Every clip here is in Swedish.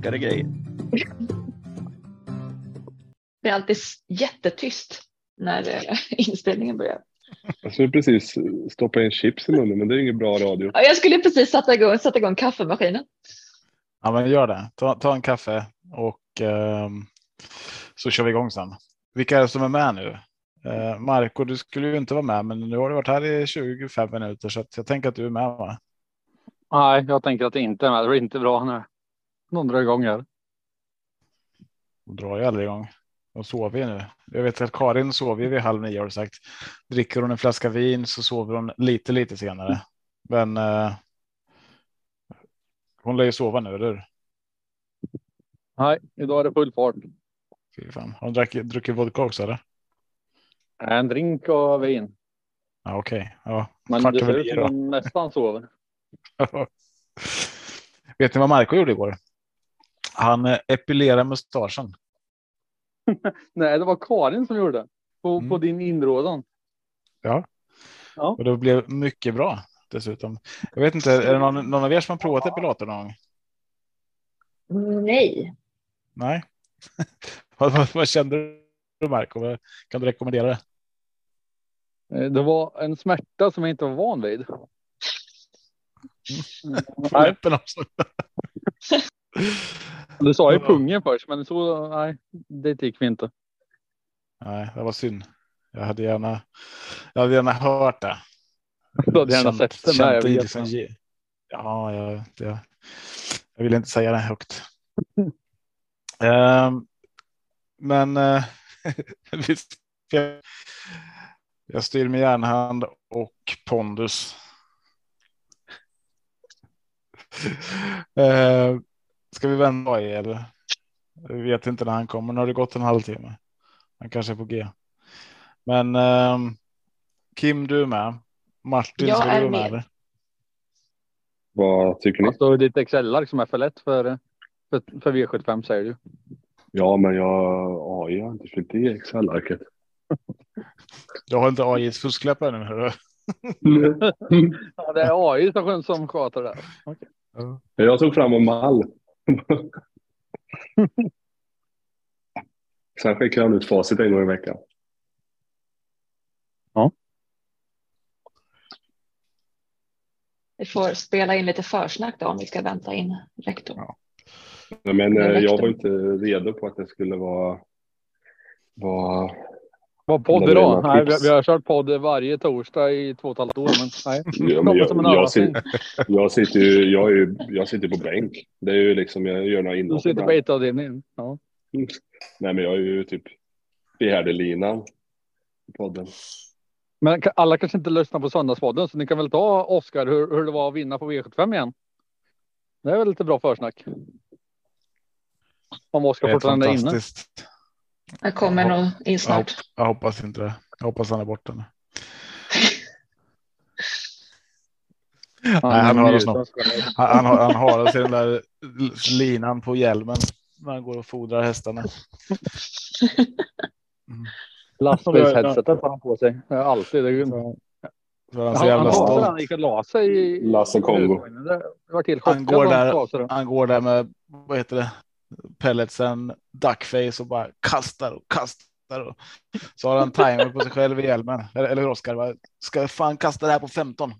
starkare grejer. Det är alltid jättetyst när eh, inspelningen börjar. Jag skulle precis stoppa in chips i munnen, men det är ingen bra radio. Ja, jag skulle precis sätta igång, sätta igång kaffemaskinen. Ja, men gör det. Ta, ta en kaffe och eh, så kör vi igång sen. Vilka är det som är med nu? Eh, Marco, du skulle ju inte vara med, men nu har du varit här i 25 minuter så jag tänker att du är med. Va? Nej, jag tänker att det inte är med. Det blir inte bra när någon drar igång här. De drar ju aldrig igång. De sover nu. Jag vet att Karin sover vid halv nio har du sagt. Dricker hon en flaska vin så sover hon lite, lite senare. Men. Eh, hon lär ju sova nu, eller hur? Nej, idag är det full fart. Fy fan. Har hon druckit, druckit vodka också eller? En drink och vin. Ja, Okej, okay. ja. Men Kvart det ser ut som hon nästan sover. Vet ni vad Marco gjorde igår? Han eh, epilerade mustaschen. Nej, det var Karin som gjorde det. På, Mm. på din inrådan. Ja. Ja. Och det blev mycket bra dessutom. Jag vet inte, är det någon, någon av er som har provat epilator någon gång? Nej, Nej. vad, vad, vad kände du Marco? Vad- Kan du rekommendera det? Eh, Det var en smärta som jag inte var van vid. På Nej. läppen också. Du sa ju pungen först, men så nej, det gick vi inte. Nej, det var synd. Jag hade gärna, jag hade gärna hört det. Du hade gärna Känt- sett det känt med. Jag det vet. liksom ge- Ja, jag, jag, jag vill inte säga det högt. Ehm, men eh, jag styr med järnhand och pondus. Uh, ska vi vänta i eller? Jag vet inte när han kommer. Nu har det gått en halvtimme. Han kanske är på G. Men ehm, Kim, du är med. Martin, Jag ska är du vara med? eller? Vad tycker ni? Alltså ditt Excel-ark som är för lätt för, för, för V75 säger du. Ja, men jag AI har inte fyllt i Excel-arket. Jag har inte AIs fusklapp ännu. hörru. Ja, det är AI som, som sköter det. Okej. Jag tog fram en mall. Sen skickar han ut facit en gång i veckan. vi får spela in lite försnack då om vi ska vänta in rektorn. Ja. Men Men eh, jag rektorn- var inte redo på att det skulle vara, vara Vad podd var idag? Nej, vi, vi har kört podd varje torsdag i två och ett halvt år. Men nej. Ja, men jag, jag, överraskning. sitter, jag, sitter ju, jag, är ju, jag sitter på bänk. Det är ju liksom, jag gör några Du inhopp. sitter på ibland. ett avdelningen. Ja. Nej, men jag är ju typ i härdelinan i podden. Men alla kanske inte lyssnar på söndagspodden så ni kan väl ta Oskar hur, hur det var att vinna på V75 igen. Det är väl lite bra försnack. Om Oskar fortfarande är inne. fantastiskt. Jag kommer nog in Jag, snart. jag hoppas inte det. Jag hoppas han är borta nu. Nej, han har det snart. Han, han, har, han har alltså den där linan på hjälmen när han går och fodrar hästarna. Mm. Lastbilsheadsetet har han på sig. Ja, Alltid. Det är är han Han, så jävla han har stolt. han gick och la sig i Lasse Kongo. Det var helt Han går där. Han går där med, vad heter det, pelletsen, duckface och bara kastar och kastar. Och, så har han timer på sig själv i hjälmen. Eller, eller Oskar, bara, ska jag fan kasta det här på 15?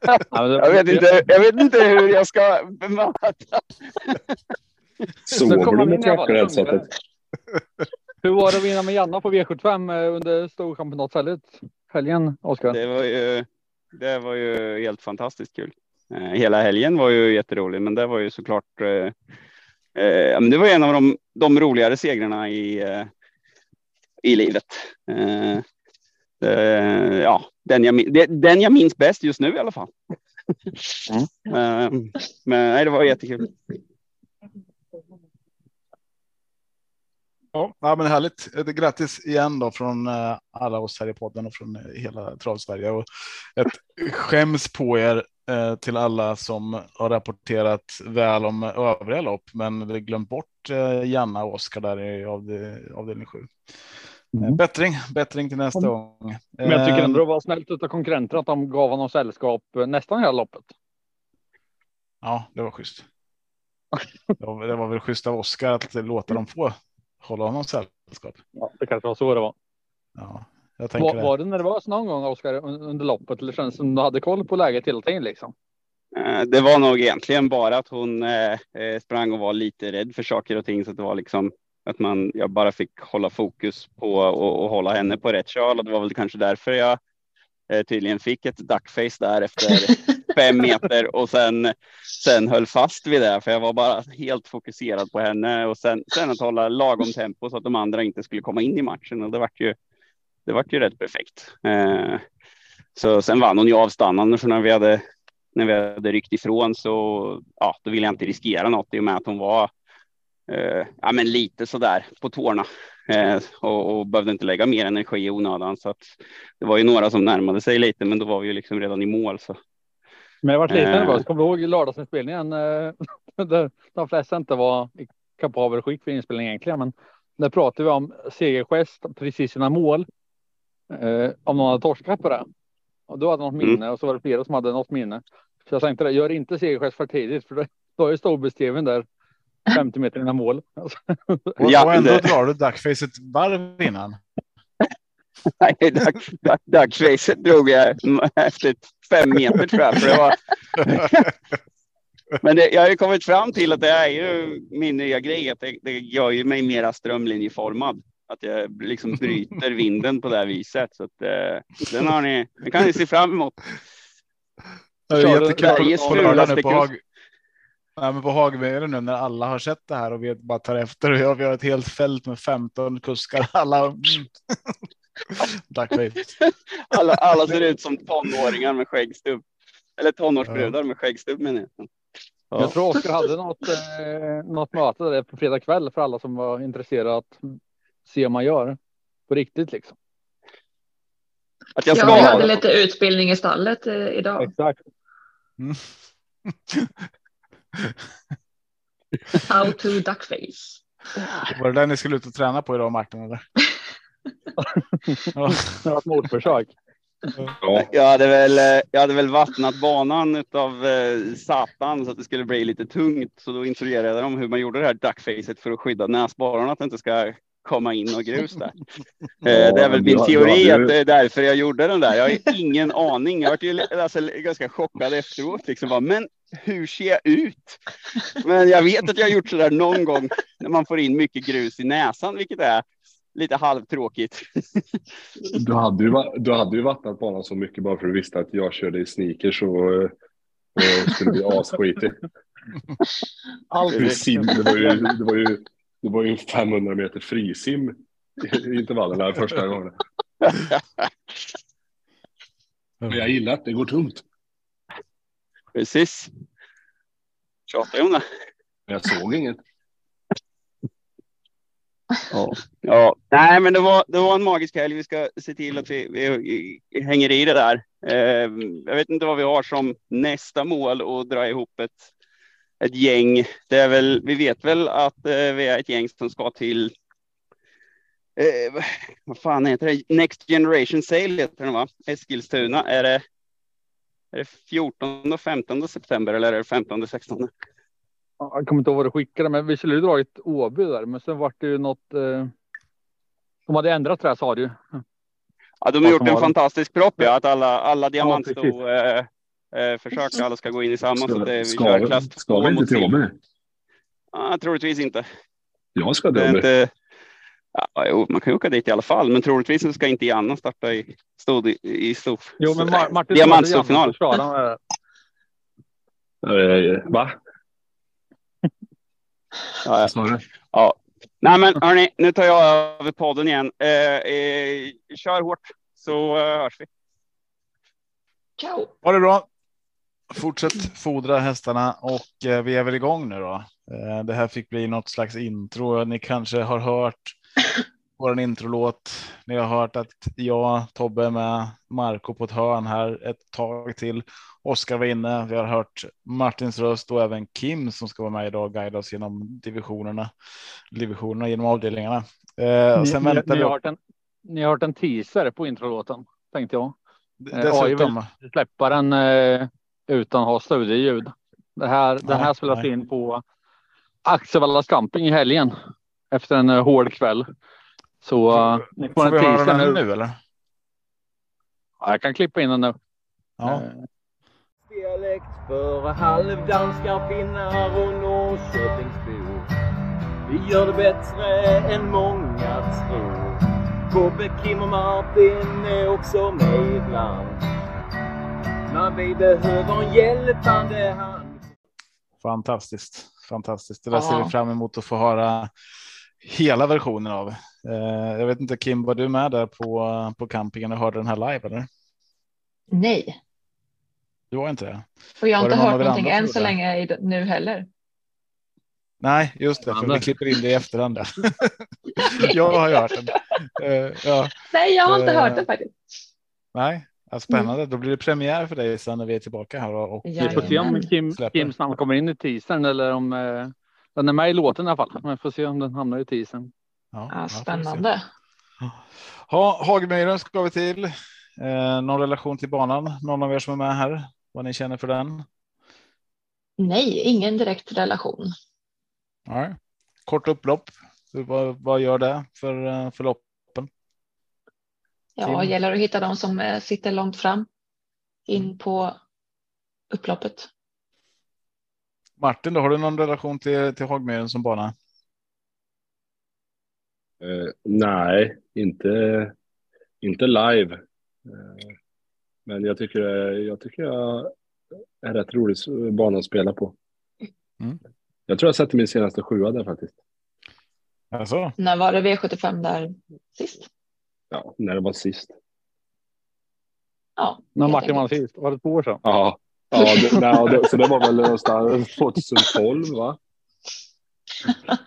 Ja, men det- Jag vet inte, jag vet inte hur jag ska bemöta. Sover kom du med trackerheadsetet? Hur var det att vinna med Janna på V75 eh, under Storchampionatshelgen? Helgen, Oskar? Det var ju, det var ju helt fantastiskt kul. Eh, Hela helgen var ju jätterolig, men det var ju såklart. Eh, eh, det var en av de, de roligare segrarna i, eh, i livet. Ja, den jag, den jag minns bäst just nu i alla fall. Eh, men nej, det var jättekul. Ja, men härligt. Grattis igen då från eh, alla oss här i podden och från eh, hela Travsverige. Och ett skäms på er eh, till alla som har rapporterat väl om övriga lopp, men glömt bort Janna och Oskar där i avde- avdelning 7. Eh, Bättring, bättring till nästa gång. Men jag tycker ändå det var snällt utav konkurrenter att de gav honom sällskap nästan hela loppet. Ja, det var schysst. Det var, det var väl schysst av Oskar att låta dem få hålla honom sällskap. Ja, det kanske var så det var. Ja, jag tänker Var, det. var du nervös någon gång Oskar un- under loppet? Eller känns det som du hade koll på läget hela tiden liksom? Eh, Det var nog egentligen bara att hon eh, eh, sprang och var lite rädd för saker och ting så att det var liksom att man, jag bara fick hålla fokus på och, och hålla henne på rätt köl och det var väl kanske därför jag eh, tydligen fick ett duckface där efter fem meter och sen, sen höll fast vid det för jag var bara helt fokuserad på henne och sen, sen att hålla lagom tempo så att de andra inte skulle komma in i matchen och det vart ju, det vart ju rätt perfekt. Eh, så sen vann hon ju avstannande för när vi hade när vi hade ryckt ifrån så ja, då ville jag inte riskera något i och med att hon var eh, ja, men lite sådär på tårna eh, och, och behövde inte lägga mer energi i onödan. Så att det var ju några som närmade sig lite, men då var vi ju liksom redan i mål. Så men jag varit lite Eh. nervös. Kommer du ihåg lördagsinspelningen? eh, Där de flesta inte var i kapabel skick för inspelning egentligen. Men där pratade vi om segergest precis innan mål. Eh, om någon hade torskat på det. Och då hade något Mm. minne och så var det flera som hade något minne. Så jag tänkte det, gör inte segergest för tidigt för då, då är ju Storby-tvn där 50 meter innan mål. Och, Ja, och ändå det- drar du duckface ett varv innan. Nej, duckfacet drog jag efter fem meter tror jag. För det var, men det, jag har ju kommit fram till att det är ju min nya grej, att det, det gör ju mig mera strömlinjeformad. Att jag liksom bryter vinden på det här viset. Så att, eh, den har ni, den kan ni se fram emot. Det är jättekul på lördag nu på? Hag... Nej, men på Hagmyren nu när alla har sett det här och vi bara tar efter. Och vi har ett helt fält med 15 kuskar. Alla. Mm. Duckface. Alla, alla ser ut som tonåringar med skäggstubb. Eller tonårsbrudar med skäggstubb menar jag. Ja. Jag tror Oskar hade något, eh, något möte där på fredag kväll för alla som var intresserade att se om man gör på riktigt liksom. Att jag Ja, ska vi ha hade lite utbildning i stallet eh, idag. Exakt. How to duckface. Var det där ni skulle ut och träna på idag Martin? Eller? Ja. Det var ett mordförsök. Ja, Jag hade väl, jag hade väl vattnat banan utav eh, satan så att det skulle bli lite tungt. Så då instruerade jag dem hur man gjorde det här duckfacet för att skydda näsborrarna att det inte ska komma in och grus där. Eh, det är väl min teori att det är därför jag gjorde den där. Jag har ingen aning. Jag var ju alltså, ganska chockad efteråt. Liksom bara, men hur ser jag ut? Men jag vet att jag har gjort så där någon gång när man får in mycket grus i näsan, vilket är lite halvtråkigt. du, hade ju, du hade ju vattnat banan så mycket bara för att du visste att jag körde i sneakers och, och skulle bli asskitig. Allt. Sim, det, var ju, det, var ju, det var ju 500 meter frisim i intervallen där första gången. Men jag gillar att det går tungt. Precis. Tjatar om det? Jag såg inget. Ja. ja, nej, men det var, det var en magisk helg. Vi ska se till att vi, vi hänger i det där. Eh, jag vet inte vad vi har som nästa mål och dra ihop ett, ett gäng. Det är väl, vi vet väl att eh, vi är ett gäng som ska till eh, vad- vad fan heter det? Next Generation Sale heter den va? Eskilstuna. Är det, är det 14 och 15 september eller är det 15 och 16? Jag kommer inte ihåg vad du skickade, men vi skulle ju dragit Åby där, men sen vart det ju något. Eh, de hade ändrat det här sa du. Ja, de har gjort en var- fantastisk propp, ja, att alla, alla precis. diamantsto eh, eh, försök, alla ska gå in i samma. så att det, vi Ska, kör ska, klass ska vi inte till. Åby? Ja, troligtvis inte. Jag ska till Åby. inte ja, jo, man kan ju åka dit i alla fall, men troligtvis så ska inte Janna starta i, stod i, i stor. Jo, men Mar- Martin Diamantstorfinal. Diamant. Eh, Va? Ja, du? ja. Nej, men hörni, nu tar jag över podden igen. Eh, eh, kör hårt så eh, hörs vi. Ciao. Ha det bra. Fortsätt fodra hästarna och eh, vi är väl igång nu då. Eh, det här fick bli något slags intro. Ni kanske har hört vår introlåt. Ni har hört att jag, Tobbe med Marco på ett hörn här ett tag till. Oskar var inne. Vi har hört Martins röst och även Kim som ska vara med idag och guida oss genom divisionerna, divisionerna genom avdelningarna. Eh, och sen Ni, ni, väntar ni, vi har hört en, ni har hört en teaser på introlåten tänkte jag. dessutom. Släppa den eh, utan att ha studieljud. Det här, den här spelas nej. in på Axevalla camping i helgen efter en eh, hård kväll. Så eh, ni får Får en vi höra teaser den nu. nu eller? Ja, jag kan klippa in den nu. Ja. Eh, Dialekt för halvdanskar, finnar och Norrköpingsbor. Vi gör det bättre än många tror. Kobbe, Kim och Martin är också med ibland. Men vi behöver en hjälpande hand. Fantastiskt, fantastiskt. Det där ser vi fram emot att få höra hela versionen av. Eh, jag vet inte Kim, var du med där på, på campingen och hörde den här live eller? Nej, Du var inte det? och jag har Var inte hört någonting än så länge i- nu heller. Nej, just det, för vi klipper in det i efterhand. jag har hört den. Eh, ja, Nej, jag har inte Eh, hört det faktiskt. nej, ja, spännande. Då blir det premiär för dig sen när vi är tillbaka här och, Vi får se om. Kim. Kims namn kommer in i teasern eller om eh, den är med i låten i alla fall. Men vi får se om den hamnar i teasern. Ja, spännande. Ja, Hagmyren ska vi till. Eh, någon relation till banan? Någon av er som är med här? Vad ni känner för den? Nej, ingen direkt relation. Nej. Kort upplopp. Vad, vad gör det för, eh, för loppen? Ja, Kim? gäller att hitta de som eh, sitter långt fram in på upploppet. Martin, då, har du någon relation till, till Hagmyren som bana? Eh, nej, inte, inte live. Eh, men jag tycker, jag tycker jag är rätt rolig bana att spela på. Mm. Jag tror jag sätter min senaste sjua där faktiskt. Alltså, När var det V75 där sist? Ja, när det var sist. Ja, När Martin enkelt. sist, var det två år sedan? Ja, ja det, nej, det, så det var väl någonstans 2012 va?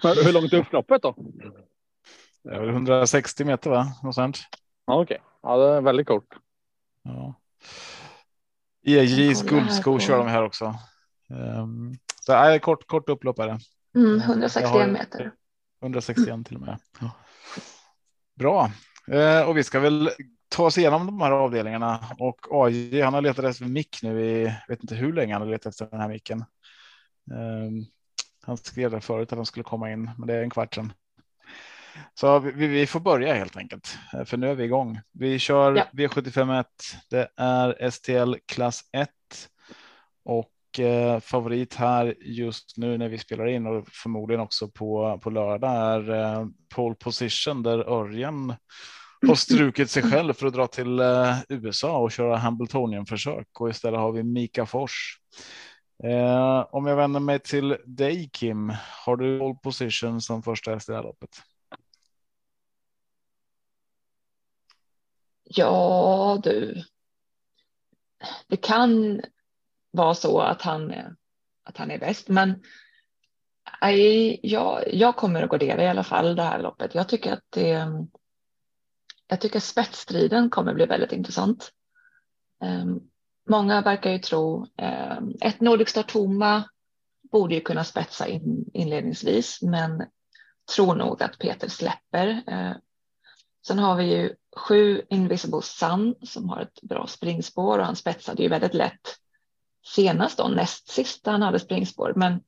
Men hur långt är upploppet då? Det är väl 160 meter va? Något sånt. Ja, Okej, ja, det är väldigt kort. Ja. EJs guldsko kör de här också. Um, så är kort, kort upplopp är det. Mm, Jag 161 har- meter. 161 till och med. Ja. Bra. Eh, och vi ska väl ta oss igenom de här avdelningarna och AJ han har letat efter mick nu i vet inte hur länge han har letat efter den här micken. Ehm, han skrev det förut att han skulle komma in, men det är en kvart sedan. Så vi, vi får börja helt enkelt, eh, för nu är vi igång. Vi kör Ja. V751. Det är STL klass 1 och eh, favorit här just nu när vi spelar in och förmodligen också på, på lördag är eh, pole position där Örjan har strukit sig själv för att dra till eh, USA och köra Hambletonian försök och istället har vi Mika Fors. Eh, om jag vänder mig till dig Kim, har du pole position som första häst i det här loppet? Ja, du. Det kan vara så att han, att han är bäst, men nej, jag, jag kommer att gardera i alla fall det här loppet. Jag tycker att det, jag tycker spetsstriden kommer bli väldigt intressant. Um, många verkar ju tro um, ett Nordic Star Toma borde ju kunna spetsa in, inledningsvis, men tror nog att Peter släpper. Eh, Sen har vi ju sju Invisible Sun som har ett bra springspår och han spetsade ju väldigt lätt senast då, näst sist han hade springspår. Men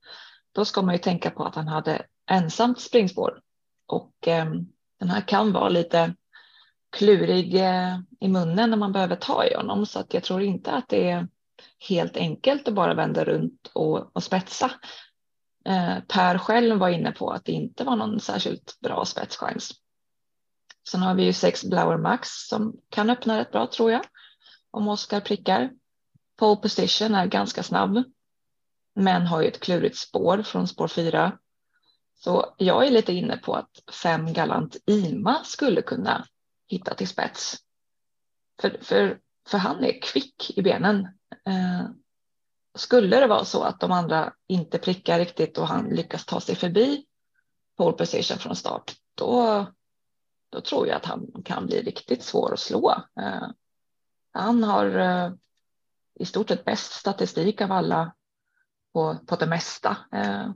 då ska man ju tänka på att han hade ensamt springspår och eh, den här kan vara lite klurig eh, i munnen när man behöver ta i honom så att jag tror inte att det är helt enkelt att bara vända runt och, och spetsa. Eh, per själv var inne på att det inte var någon särskilt bra spetschans. Sen har vi ju sex Blower Max som kan öppna rätt bra tror jag. Om Oskar prickar. Pole position är ganska snabb. Men har ju ett klurigt spår från spår fyra. Så jag är lite inne på att fem Galant Ima skulle kunna hitta till spets. För, för, för han är kvick i benen. Eh, skulle det vara så att de andra inte prickar riktigt och han lyckas ta sig förbi pole position från start, då då tror jag att han kan bli riktigt svår att slå. Eh, han har eh, i stort sett bäst statistik av alla på, på det mesta. Eh,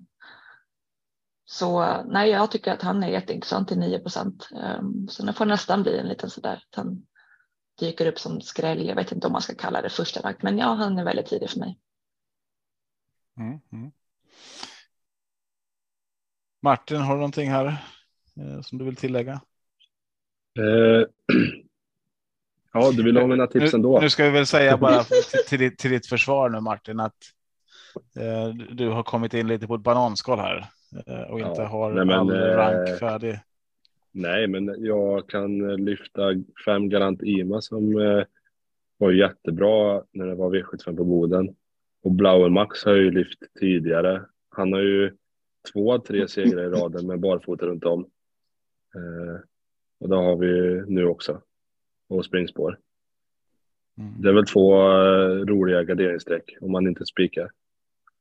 så nej, jag tycker att han är jätteintressant till 9 procent. Ehm, så det får nästan bli en liten sådär att han dyker upp som skräll. Jag vet inte om man ska kalla det första vakt, men ja, han är väldigt tidig för mig. Mm, mm. Martin, har du någonting här eh, som du vill tillägga? Eh, ja, du vill ha mina tips nu, ändå. Nu ska vi väl säga bara till, till, ditt, till ditt försvar nu Martin att eh, du har kommit in lite på ett bananskal här eh, och inte Ja, har nej, men, all rank färdig. Nej, men jag kan lyfta fem Galant Ima som var jättebra när det var V75 på Boden. Och Blauer Max har jag ju lyft tidigare. Han har ju två, tre segrar i raden med barfota runt om. Och det har vi nu också. Och springspår. Mm. Det är väl två eh, roliga garderingsstreck om man inte spikar.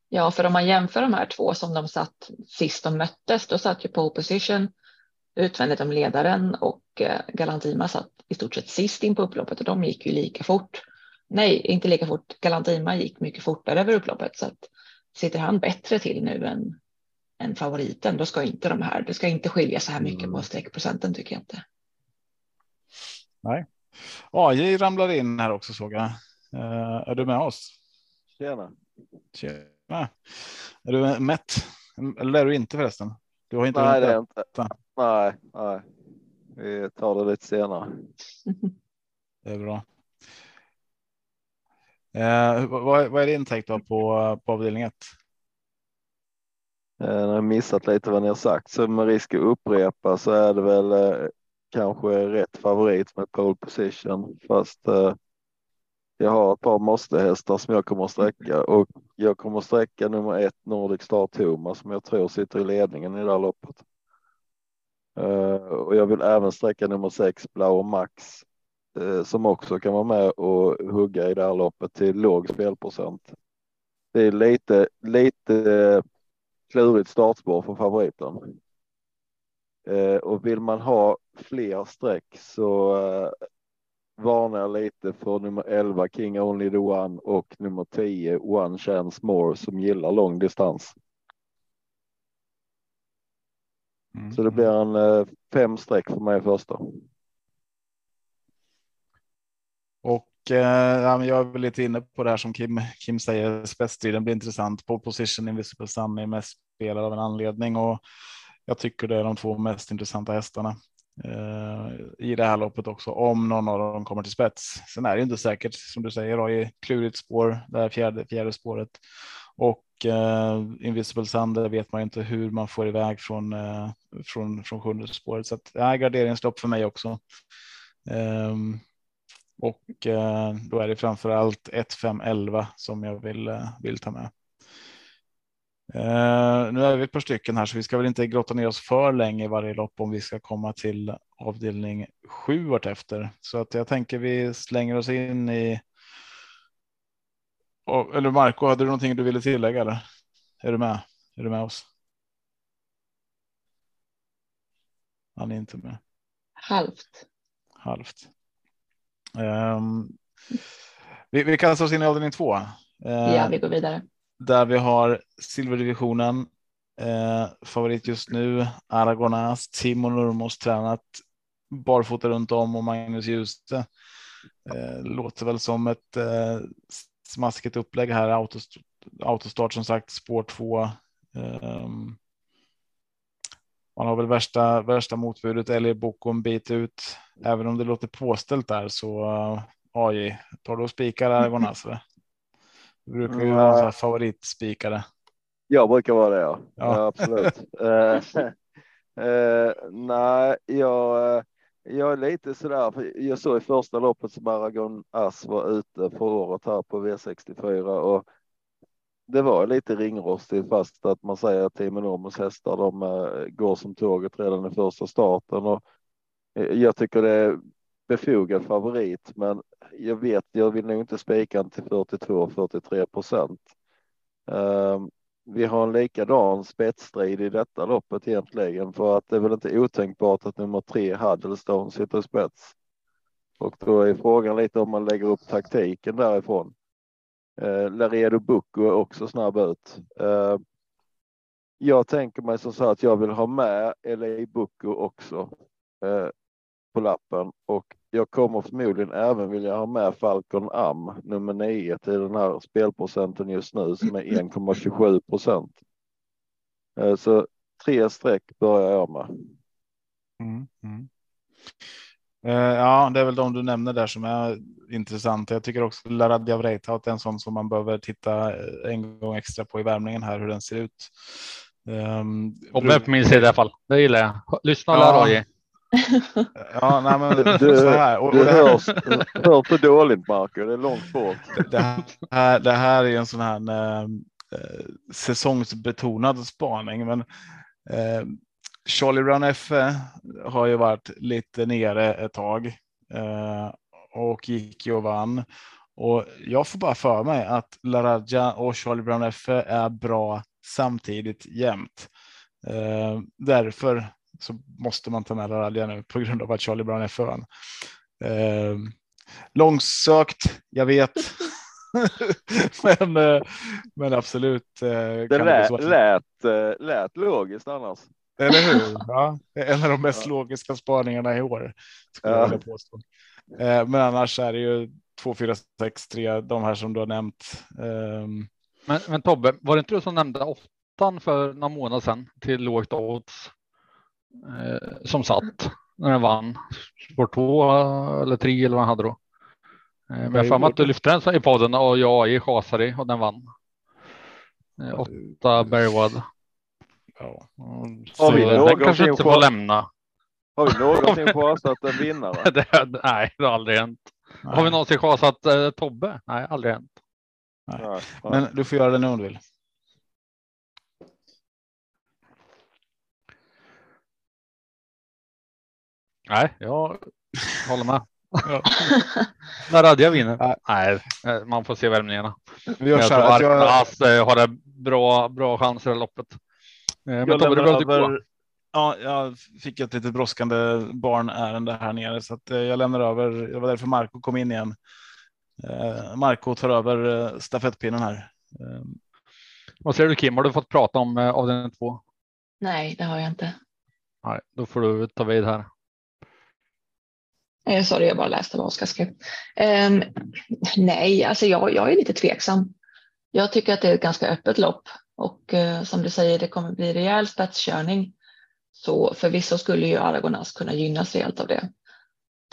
Ja, för om man jämför de här två som de satt sist de möttes, då satt ju pole position utvändigt om ledaren och eh, Galantima satt i stort sett sist in på upploppet och de gick ju lika fort. Nej, inte lika fort. Galantima gick mycket fortare över upploppet så att sitter han bättre till nu än, än favoriten, då ska inte de här, det ska inte skilja så här mycket Mm. på streckprocenten tycker jag inte. AJ ramlar in här också såg jag. Eh, är du med oss? Tjena. Tjena. Är du mätt? Eller är du inte förresten? Du har inte Nej, det är inte. Nej, nej. Vi tar det lite senare. Det är bra. Eh, vad, vad är din take då på, på avdelning 1? Eh, jag missat lite vad ni har sagt så med risk att upprepa så är det väl eh, kanske rätt favorit med pole position fast eh, jag har ett par måste-hästar som jag kommer att sträcka och jag kommer att sträcka nummer ett Nordic Star Thomas som jag tror sitter i ledningen i det här loppet. Eh, och jag vill även sträcka nummer sex Blau Max eh, som också kan vara med och hugga i det här loppet till låg spelprocent. Det är lite, lite eh, klurigt startspår för favoriten. Eh, och vill man ha fler streck så eh, varnar jag lite för nummer 11 King Only the One och nummer 10 One Chance More som gillar lång distans. Mm. Så det blir en eh, fem streck för mig första. Och eh, jag är väl lite inne på det här som Kim, Kim säger. Spetsstriden blir intressant. Pole position Invisible Sun är mest spelad av en anledning och jag tycker det är de två mest intressanta hästarna eh, i det här loppet också. Om någon av dem kommer till spets. Sen är det inte säkert som du säger då, i klurigt spår, det här fjärde, fjärde spåret och eh, Invisible sander Där vet man ju inte hur man får iväg från eh, från från sjunde spåret så att det är garderingslopp för mig också. Eh, och eh, då är det framför allt 1, 5, 11 som jag vill, eh, vill ta med. Eh, nu är vi ett par stycken här så vi ska väl inte grotta ner oss för länge i varje lopp om vi ska komma till avdelning 7 vart efter. Så att jag tänker vi slänger oss in i. Och, eller Marco, hade du någonting du ville tillägga eller? Är du med? Är du med oss? Han är inte med Halvt. halvt. Ehm, vi, vi kastar oss in i avdelning två. Eh, Ja, vi går vidare. Där vi har silverdivisionen. Eh, favorit just nu Aragonas, Timo Nurmos tränat barfota runt om och Magnus Djuse. Eh, låter väl som ett eh, smaskigt upplägg här. Autost autostart som sagt, spår två. Ehm, man har väl värsta, värsta motbudet eller Boko en bit ut. Även om det låter påställt där så eh, uh, AJ tar du och spikar Aragonas. Mm. Du brukar ju vara här favoritspikare. Jag brukar vara det ja. Ja. ja absolut. Eh, nej, jag, eh, jag är lite sådär. För jag såg i första loppet som Aragon Ass var ute för året här på V64 och det var lite ringrostigt fast att man säger att Team Enormos hästar de går som tåget redan i första starten och jag tycker det befogad favorit men jag vet jag vill nog inte spika den till 42-43 procent. Um, vi har en likadan spetsstrid i detta loppet egentligen för att det är väl inte otänkbart att nummer tre Huddlestone sitter i spets. Och då är frågan lite om man lägger upp taktiken därifrån. Eh, Laredo Bucco är också snabb ut. Eh, jag tänker mig som så att jag vill ha med LA Bucco också eh, på lappen och jag kommer förmodligen även vilja ha med Falcon Am nummer 9 till den här spelprocenten just nu som är 1,27 procent. Eh, så tre streck börjar jag med. Mm, mm. Eh, ja, det är väl de du nämner där som är intressanta. Jag tycker också Laradja Vreitaut är en sån som man behöver titta eh, en gång extra på i värmningen här hur den ser ut. Um, och med på min sida i alla fall. Det gillar jag. Lyssna och lär ja. Nej, men du, så här. Och, du hörs, hör så dåligt Marco, det är långt bort. Det här, det här är en sån här eh, säsongsbetonad spaning, men eh, Charlie Brown F har ju varit lite nere ett tag eh, och gick ju och vann. Och jag får bara för mig att Laradja och Charlie Brown F är bra samtidigt jämt. Eh, därför så måste man ta med Laradja nu på grund av att Charlie Brown F vann. Eh, långsökt, jag vet. men, eh, men absolut. Eh, det lät, lät, eh, lät logiskt annars. Eller hur? Ja, en av de mest ja. logiska spaningarna i år. Skulle ja. jag påstå. Men annars är det ju 2, 4, 6, 3, de här som du har nämnt. Ehm, men, men Tobbe, var det inte du som nämnde åttan för några månader sedan till lågt odds eh, som satt när den vann? Sport 2 eller 3 eller vad han hade då? Eh, men jag får att du lyfte den i podden och jag chasade och den vann. Eh, åtta Bergwad. Ja. Så har vi den kanske inte får lämna. Har vi någonsin chasat en vinnare? det, nej, det har aldrig hänt. Nej. Har vi någonsin chasat eh, Tobbe? Nej, aldrig hänt. Nej. Nej. Men du får göra det nu om du vill. Nej, jag håller med. När Radja vinner. Nej. Nej, eh, man får se värmningarna. Vi gör jag tror att jag... Eh, har det bra, bra chanser i loppet. Eh, men jag Tobbe, du över... Ja, jag fick ett litet brådskande barnärende här nere så att jag lämnar över. Det var därför Marco kom in igen. Marco tar över stafettpinnen här. Vad säger du Kim? Har du fått prata om avdelning två? Nej, det har jag inte. Nej, då får du ta vid här. Eh, sorry, jag bara läste vad Oskar skrev. Eh, nej, alltså jag, jag är lite tveksam. Jag tycker att det är ett ganska öppet lopp och eh, som du säger, det kommer bli rejäl spetskörning. Så förvisso skulle ju Aragonas kunna gynnas rejält av det.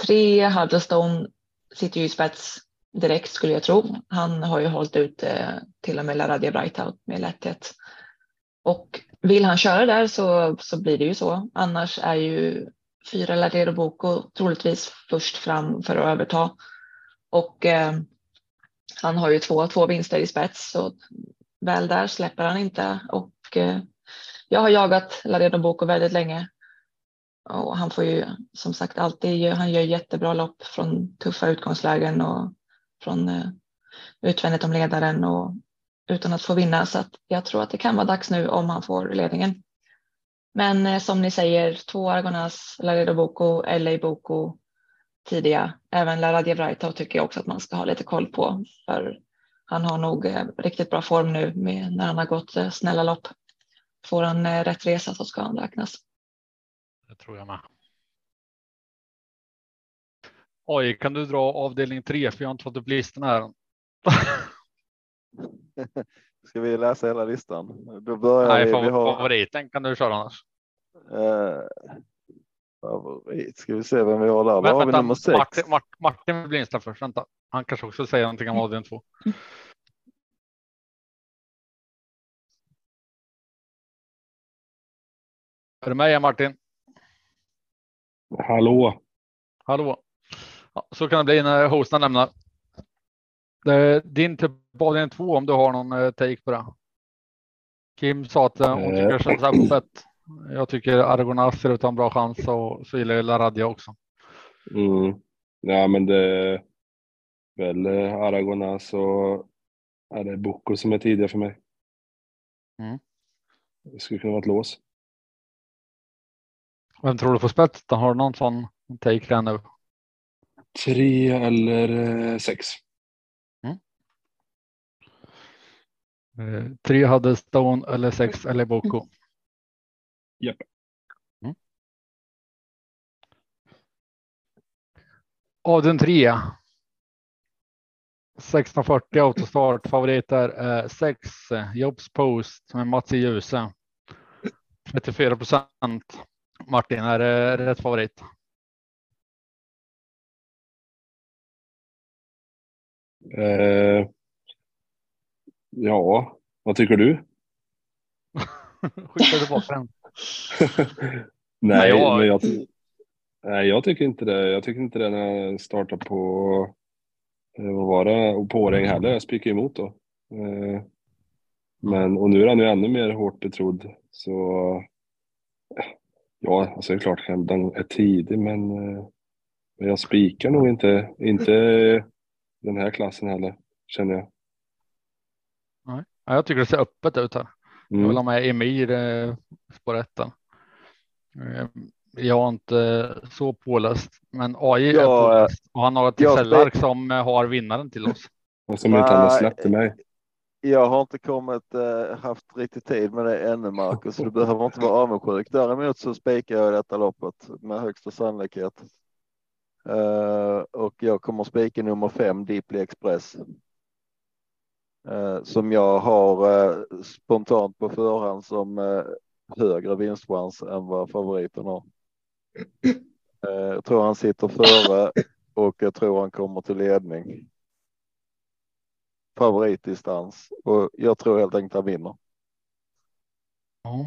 Tre Huddlestone sitter ju i spets direkt skulle jag tro. Han har ju hållit ut eh, till och med Laradia Brightout med lätthet. Och vill han köra där så, så blir det ju så. Annars är ju fyra Laredo Boko troligtvis först fram för att överta. Och eh, han har ju två, två vinster i spets så väl där släpper han inte. Och eh, jag har jagat Laredo Boko väldigt länge. Och han får ju som sagt alltid, han gör jättebra lopp från tuffa utgångslägen och från eh, utvändigt om ledaren och utan att få vinna. Så att jag tror att det kan vara dags nu om han får ledningen. Men eh, som ni säger, två Argonas, Laredo Boko, LA Boko tidiga. Även Laradja Vrajtov tycker jag också att man ska ha lite koll på. För han har nog eh, riktigt bra form nu med, när han har gått eh, snälla lopp. Får han rätt resa så ska han räknas. Det tror jag med. Oj, kan du dra avdelning tre? För jag har inte fått upp listan här. Ska vi läsa hela listan? Då börjar Nej, vi, vi har... favoriten kan du köra annars. Uh, favorit, ska vi se vem vi har där. Men, har vi nummer sex? Martin, Martin, Martin Blindström först. Vänta, han kanske också säger någonting om avdelning två. Är du med Martin? Hallå. Hallå. Ja, så kan det bli när hosten lämnar. Din avdelning två om du har någon eh, take på det. Kim sa att eh, hon tycker det känns öppet. Jag tycker Aragonas ser ut att ha en bra chans och så gillar jag Laradja också. Mm. Ja, men det är väl eh, Aragonas och är det Boko som är tidiga för mig. Mm. Det skulle kunna vara ett lås. Vem tror du får spets? Har du någon sån take redan nu? Tre eller sex. Eh, tre hade Stone eller sex eller Boko. Japp. Mm. Avdelning 3. 1640 autostart. Favorit är 6 Jobs Post med Mats i Ljuse. 34 procent. Martin, är det rätt favorit? Eh, ja, vad tycker du? Skicka tillbaka den. nej, jag- men jag, nej, jag tycker inte det. Jag tycker inte det när jag startar på, eh, vad var det, och påregn heller. Jag spikar emot då. Eh, men, och nu är han ju ännu mer hårt betrodd. Så ja, alltså det är klart den är tidig, men eh, men jag spikar nog inte, inte den här klassen heller, känner jag. Ja, jag tycker det ser öppet ut här. Jag vill Mm. ha med Emir eh, spår ettan. Eh, Jag har inte så påläst, men AI är Ja, påläst och han har ett Excel-ark som eh, har vinnaren till oss. Och som inte han har släppt till mig. Jag har inte kommit eh, haft riktigt tid med det ännu Marcus, så du behöver inte vara avundsjuk. Däremot så spikar jag detta loppet med högsta sannolikhet. Eh, och jag kommer spika nummer fem Deeply Express. Eh, som jag har eh, spontant på förhand som eh, högre vinstchans än vad favoriten har. Jag tror han sitter före och jag tror han kommer till ledning favoritdistans och jag tror helt enkelt han vinner. Ja.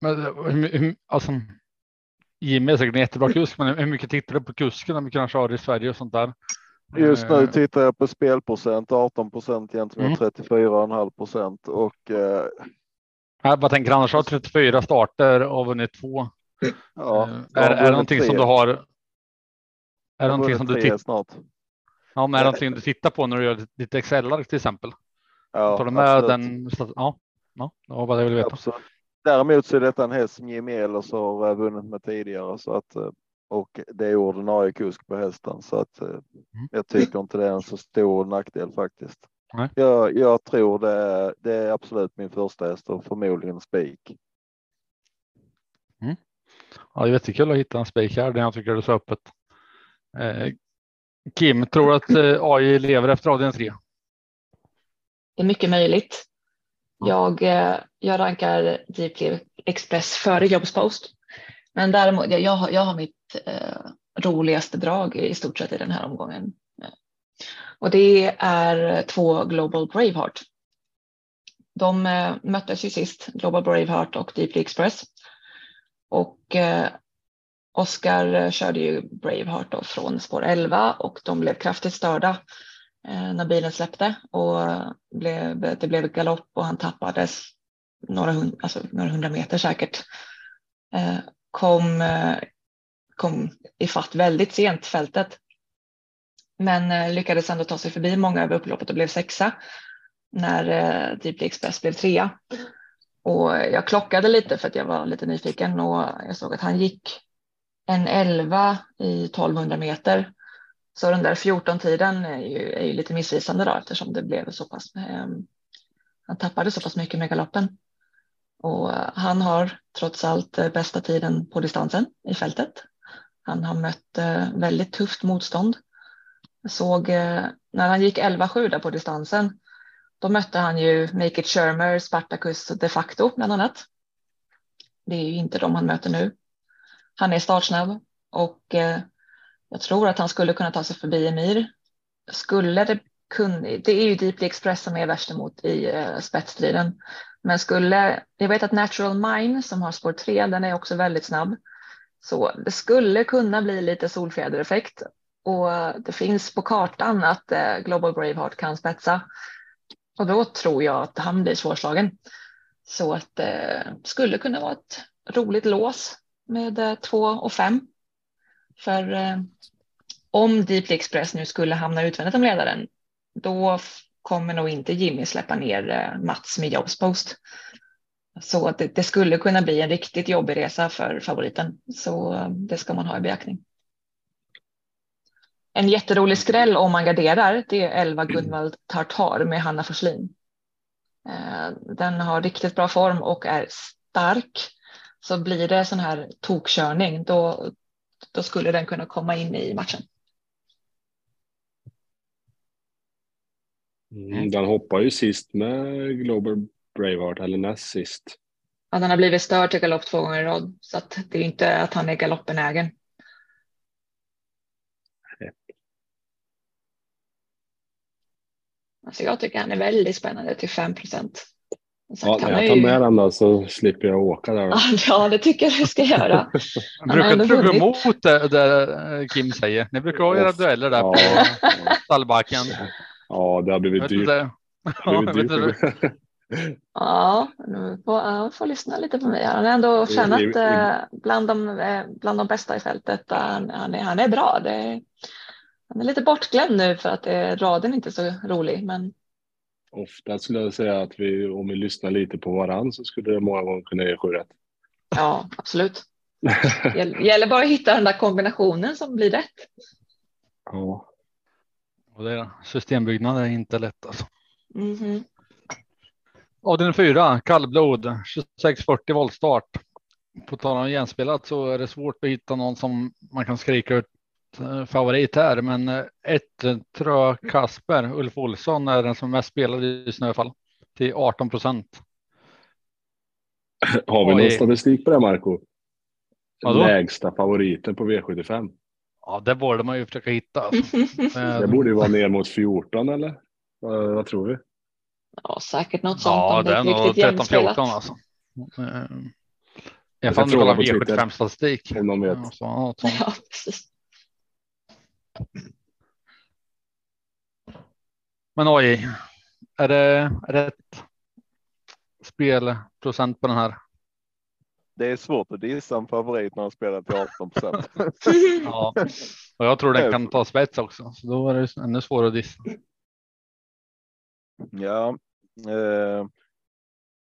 Men alltså, Jimmy är säkert en jättebra kusk, men hur mycket tittar du på kusken? Hur mycket han kör i Sverige och sånt där? Just nu Eh, tittar jag på spelprocent 18 procent gentemot Mm. 34,5 procent och eh, Jag bara tänker annars har 34 starter och vunnit två. ja. Eh, är, är det någonting som tre. du har? Är det någonting som du tittar? snart. Ja, men är det någonting du tittar på när du gör ditt- Excel-ark till exempel? Ja, Tar du med absolut. den? Ja, ja, det var vad jag ville veta. Absolut. Däremot så är detta en häst som Jimmy Ehlers har eh, vunnit med tidigare så att eh, och det är ordinarie kusk på hästen så att eh, jag tycker inte det är en så stor nackdel faktiskt. Nej. Jag, jag tror det är, det är absolut min första häst och förmodligen spik. Ja, det är jättekul att hitta en spik här, den jag tycker det är så öppet. Eh, Kim, tror du att eh, AI lever efter avdelning 3? Det är mycket möjligt. Jag, eh, jag rankar Deeply Express före Jobspost. Men däremot, jag, jag, har, jag har mitt eh, roligaste drag i stort sett i den här omgången. Eh, och det är två Global Braveheart. De eh, möttes ju sist, Global Braveheart och Deeply Express. Och eh, Oskar eh, körde ju Braveheart då från spår 11 och de blev kraftigt störda eh, när bilen släppte och eh, blev, det blev galopp och han tappades några, hund, alltså några hundra meter säkert. Eh, kom, eh, kom ifatt väldigt sent fältet. Men eh, lyckades ändå ta sig förbi många över upploppet och blev sexa när eh, Deeply Express blev trea. Och jag klockade lite för att jag var lite nyfiken och jag såg att han gick en 11 i 1200 meter. Så den där 14-tiden är ju, är ju lite missvisande då eftersom det blev så pass. Eh, han tappade så pass mycket med galoppen. Och eh, han har trots allt eh, bästa tiden på distansen i fältet. Han har mött eh, väldigt tufft motstånd. Jag såg när han gick 11-7 där på distansen. Då mötte han ju Make It Shermer, Spartacus de facto bland annat. Det är ju inte de han möter nu. Han är startsnabb och jag tror att han skulle kunna ta sig förbi Emir. Skulle det kunna, det är ju Deeply Express som är värst emot i spetsstriden. Men skulle, jag vet att Natural Mine som har spår 3, den är också väldigt snabb. Så det skulle kunna bli lite solfjädereffekt och det finns på kartan att eh, Global Braveheart kan spetsa. Och då tror jag att han blir svårslagen. Så att det skulle kunna vara ett roligt lås med eh, 2 och 5. För om Deeply Express nu skulle hamna utvändigt om ledaren, då kommer nog inte Jimmy släppa ner eh, Mats med Jobspost. Så att det, det skulle kunna bli en riktigt jobbig resa för favoriten. Så eh, det ska man ha i beaktning. En jätterolig skräll om man garderar, det är 11 Gunvald Tartar med Hanna Forslin. Eh, den har riktigt bra form och är stark. Så blir det sån här tokkörning, då, då skulle den kunna komma in i matchen. Mm, den hoppar ju sist med Global Braveheart, eller näst sist. Att han har blivit störd till galopp två gånger i rad. Så att det är inte att han är galoppenägen. Alltså jag tycker han är väldigt spännande till 5 procent. Ja, jag tar med den då så slipper jag åka där. Ja, det tycker jag du ska göra. Jag brukar gå emot det, det Kim säger. Ni brukar ha era dueller där Ja, på stallbacken. ja, det har blivit dyrt. det? Det Ja, blivit dyrt. Ja, nu får, jag får lyssna lite på mig. Han har ändå tjänat eh, bland, de, eh, bland de bästa i fältet. Han, han, är, han är bra. Det, han är lite bortglömd nu för att eh, raden inte är så rolig. Men Ofta skulle jag säga att vi, om vi lyssnar lite på varann så skulle det många gånger kunna ge sju rätt. ja, absolut. Gäll- Gäller bara att hitta den där kombinationen som blir rätt. ja. Och det är, systembyggnad är inte lätt alltså. Mhm. Avdelning 4, kallblod, 2640 voltstart. På tal om genspelat så är det svårt att hitta någon som man kan skrika ut eh, favorit här. Men eh, ett eh, tror jag Kasper, Ulf Olsson är den som är mest spelad i alla fall. Till 18 procent. Har vi någon statistik på det Marco? Vadå? Lägsta favoriten på V75. Ja, det borde man ju försöka hitta. Alltså. Det Eh, borde ju vara ner mot 14 eller? Vad, vad tror vi? Ja, säkert något sånt. Ja, det är nog riktigt 13-14 jämspelat. alltså. Eh, I Jag fråga kolla på Twitter. V75-statistik. Om de vet. Ja, så, något sånt. Ja, precis. Men oj, är det rätt spelprocent på den här? Det är svårt att dissa en favorit när han spelar till 18 procent. Ja, och jag tror den kan ta spets också, så då är det ännu svårare att dissa. Ja, eh,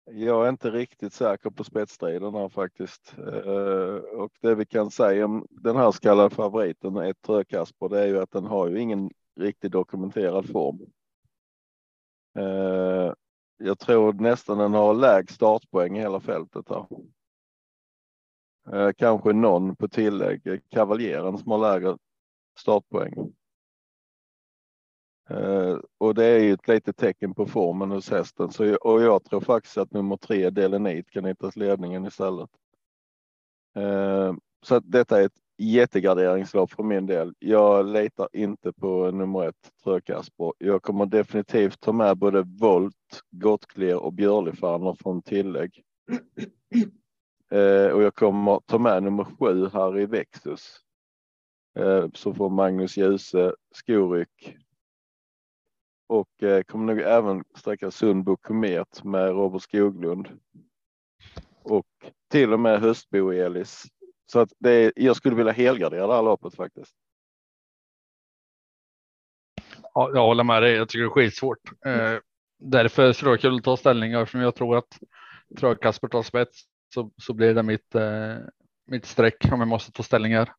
jag är inte riktigt säker på spetsstriden här faktiskt. Eh, och det vi kan säga om den här så kallade favoriten, ett Kasper, det är ju att den har ju ingen riktigt dokumenterad form. Eh, jag tror nästan den har lägst startpoäng i hela fältet här. Eh, kanske någon på tillägg, Kavaljeren som har lägre startpoäng. Eh, och det är ju ett litet tecken på formen hos hästen. Så, jag- och jag tror faktiskt att nummer tre, Delenit, kan hittas ledningen istället. Eh, så att detta är ett jättegarderingslopp för min del. Jag litar inte på nummer ett, Trökasper. Jag kommer definitivt ta med både Volt, Gottclear och Björlifaner från tillägg. Eh, och jag kommer ta med nummer sju, Harry Vexus. Eh, så får Magnus Djuse skoryck och eh, kommer nog även sträcka Sundbo Komet med Robert Skoglund. Och till och med Höstbo Elis. Så att det är, jag skulle vilja helgardera det här loppet faktiskt. Ja, jag håller med dig. Jag tycker det är skitsvårt. Eh, därför skulle det vara kul att ta ställning eftersom jag tror att tror Kasper tar spets så, så blir det mitt, eh, mitt streck om jag måste ta ställningar.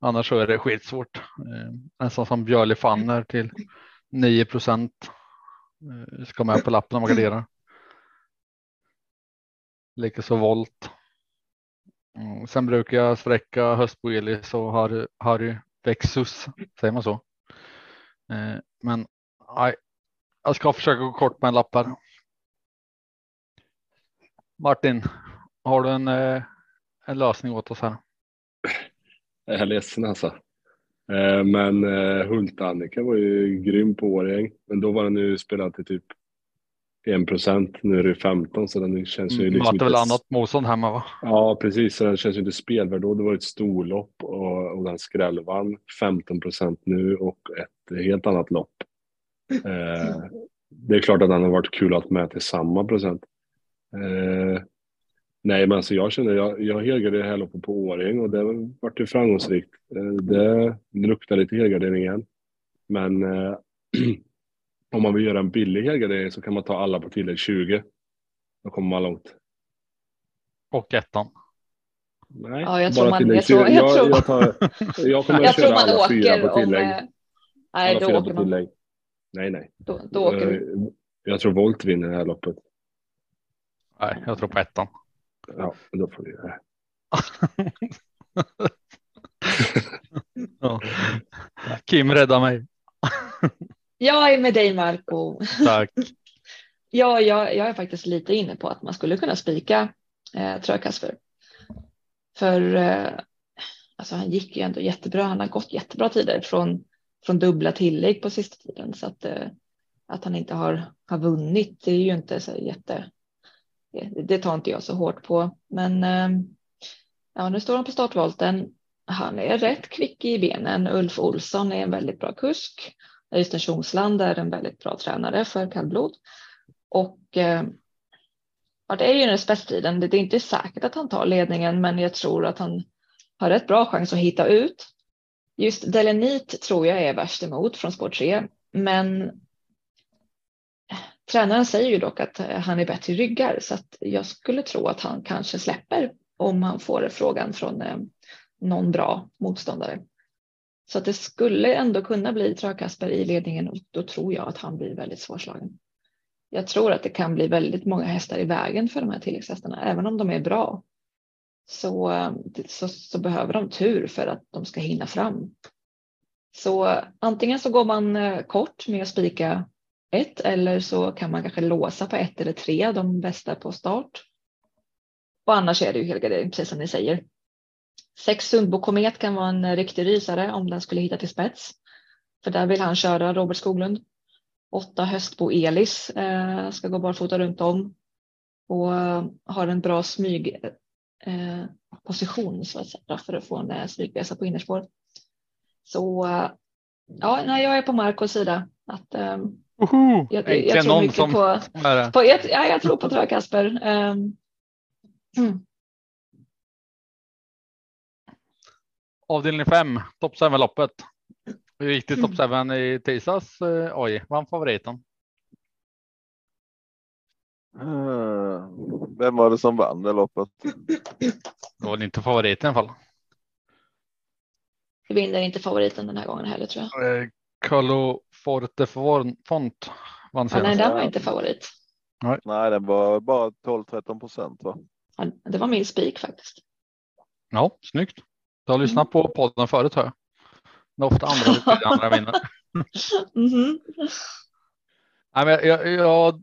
Annars så är det skitsvårt. Eh, nästan som Björli Fanner till 9 procent. Eh, ska med på lappen om man garderar. Likaså volt. Mm, sen brukar jag sträcka Höstbo Elis och Harry, Harry Vexus. Säger man så? Eh, men nej, jag ska försöka gå kort med en lapp här. Martin, har du en, eh, en lösning åt oss här? Jag är ledsen alltså. Eh, Men eh, Hult-Annika var ju grym på Årjäng. Men då var den ju spelad till typ 1 procent. Nu är det 15 så den känns ju Mm, liksom Mötte väl inte... annat motstånd hemma va? Ja, precis. Så den känns ju inte spelvärd då. Det var ett storlopp och, och den skrällvann 15 procent nu och ett helt annat lopp. Eh, det är klart att den har varit kul att med till samma procent. Eh, nej, men alltså jag känner, jag, jag helgarderade det här loppet på Årjäng och det vart ju framgångsrikt. Eh, det luktar lite helgardering igen. Men eh, om man vill göra en billig helgardering så kan man ta alla på tillägg 20. Då kommer man långt. Och ettan. Nej, Ja, jag tror bara man- tillägg jag tror- fyra. jag tror- jag, tar, jag kommer Jag att tror köra man alla fyra på om... tillägg. eh, Nej, alla då fyra åker på man. tillägg. Nej, nej. Då, då åker vi. Eh, Jag tror Volt vinner det här loppet. Nej, jag tror på ettan. Ja, då får vi göra det. ja. Kim räddar mig. Jag är med dig Marco. Tack. Ja, jag, jag är faktiskt lite inne på att man skulle kunna spika eh, tror jag Kasper. För eh, alltså han gick ju ändå jättebra. Han har gått jättebra tider från, från dubbla tillägg på sista tiden så att, eh, att han inte har, har vunnit. Det är ju inte så jätte. Eh, det, tar inte jag så hårt på, men ehm, ja, nu står han på startvolten. Han är rätt kvick i benen. Ulf Olsson är en väldigt bra kusk. Öystein Tjomsland är en väldigt bra tränare för kallblod. Och ehm, ja, det är ju den spetstiden. Det är inte säkert att han tar ledningen, men jag tror att han har rätt bra chans att hitta ut. Just Delenit tror jag är värst emot från spår 3, men tränaren säger ju dock att eh, han är bättre i ryggar så att jag skulle tro att han kanske släpper om han får frågan från eh, någon bra motståndare. Så att det skulle ändå kunna bli Trakasper i ledningen och då tror jag att han blir väldigt svårslagen. Jag tror att det kan bli väldigt många hästar i vägen för de här tilläggshästarna, även om de är bra. Så, eh, så, så behöver de tur för att de ska hinna fram. Så antingen så går man kort med att spika ett eller så kan man kanske låsa på ett eller tre, de bästa på start. Och annars är det ju helgardering, precis som ni säger. Sex Sundbo Komet kan vara en riktig rysare om den skulle hitta till spets. För där vill han köra Robert Skoglund. Åtta Höstbo Elis eh, ska gå barfota runt om och eh, har en bra smyg eh, position så att säga, för att få en eh, smygresa på innerspår. Så eh, ja, nej, jag är på Marcos sida. Att, eh, Woho! jag, tror någon mycket som- på, det? på jag, ja, jag tror på Trö Kasper. Um, mm. Avdelning 5, topp 7-loppet. Hur gick det Mm. topp 7 i tisdags? Eh, Oj, vann favoriten. Eh, Vem var det som vann det loppet? Det var inte favoriten i alla fall. vinner inte favoriten den här gången heller tror jag. Eh, Carlo Forte Font vann Ja, nej, den var inte favorit. Nej, den var bara 12-13 procent va? Ja, det var min spik faktiskt. Ja, snyggt. Du har lyssnat på podden förut hör jag. Det är ofta andra andra vinner. Mhm. Nej, men jag, jag, jag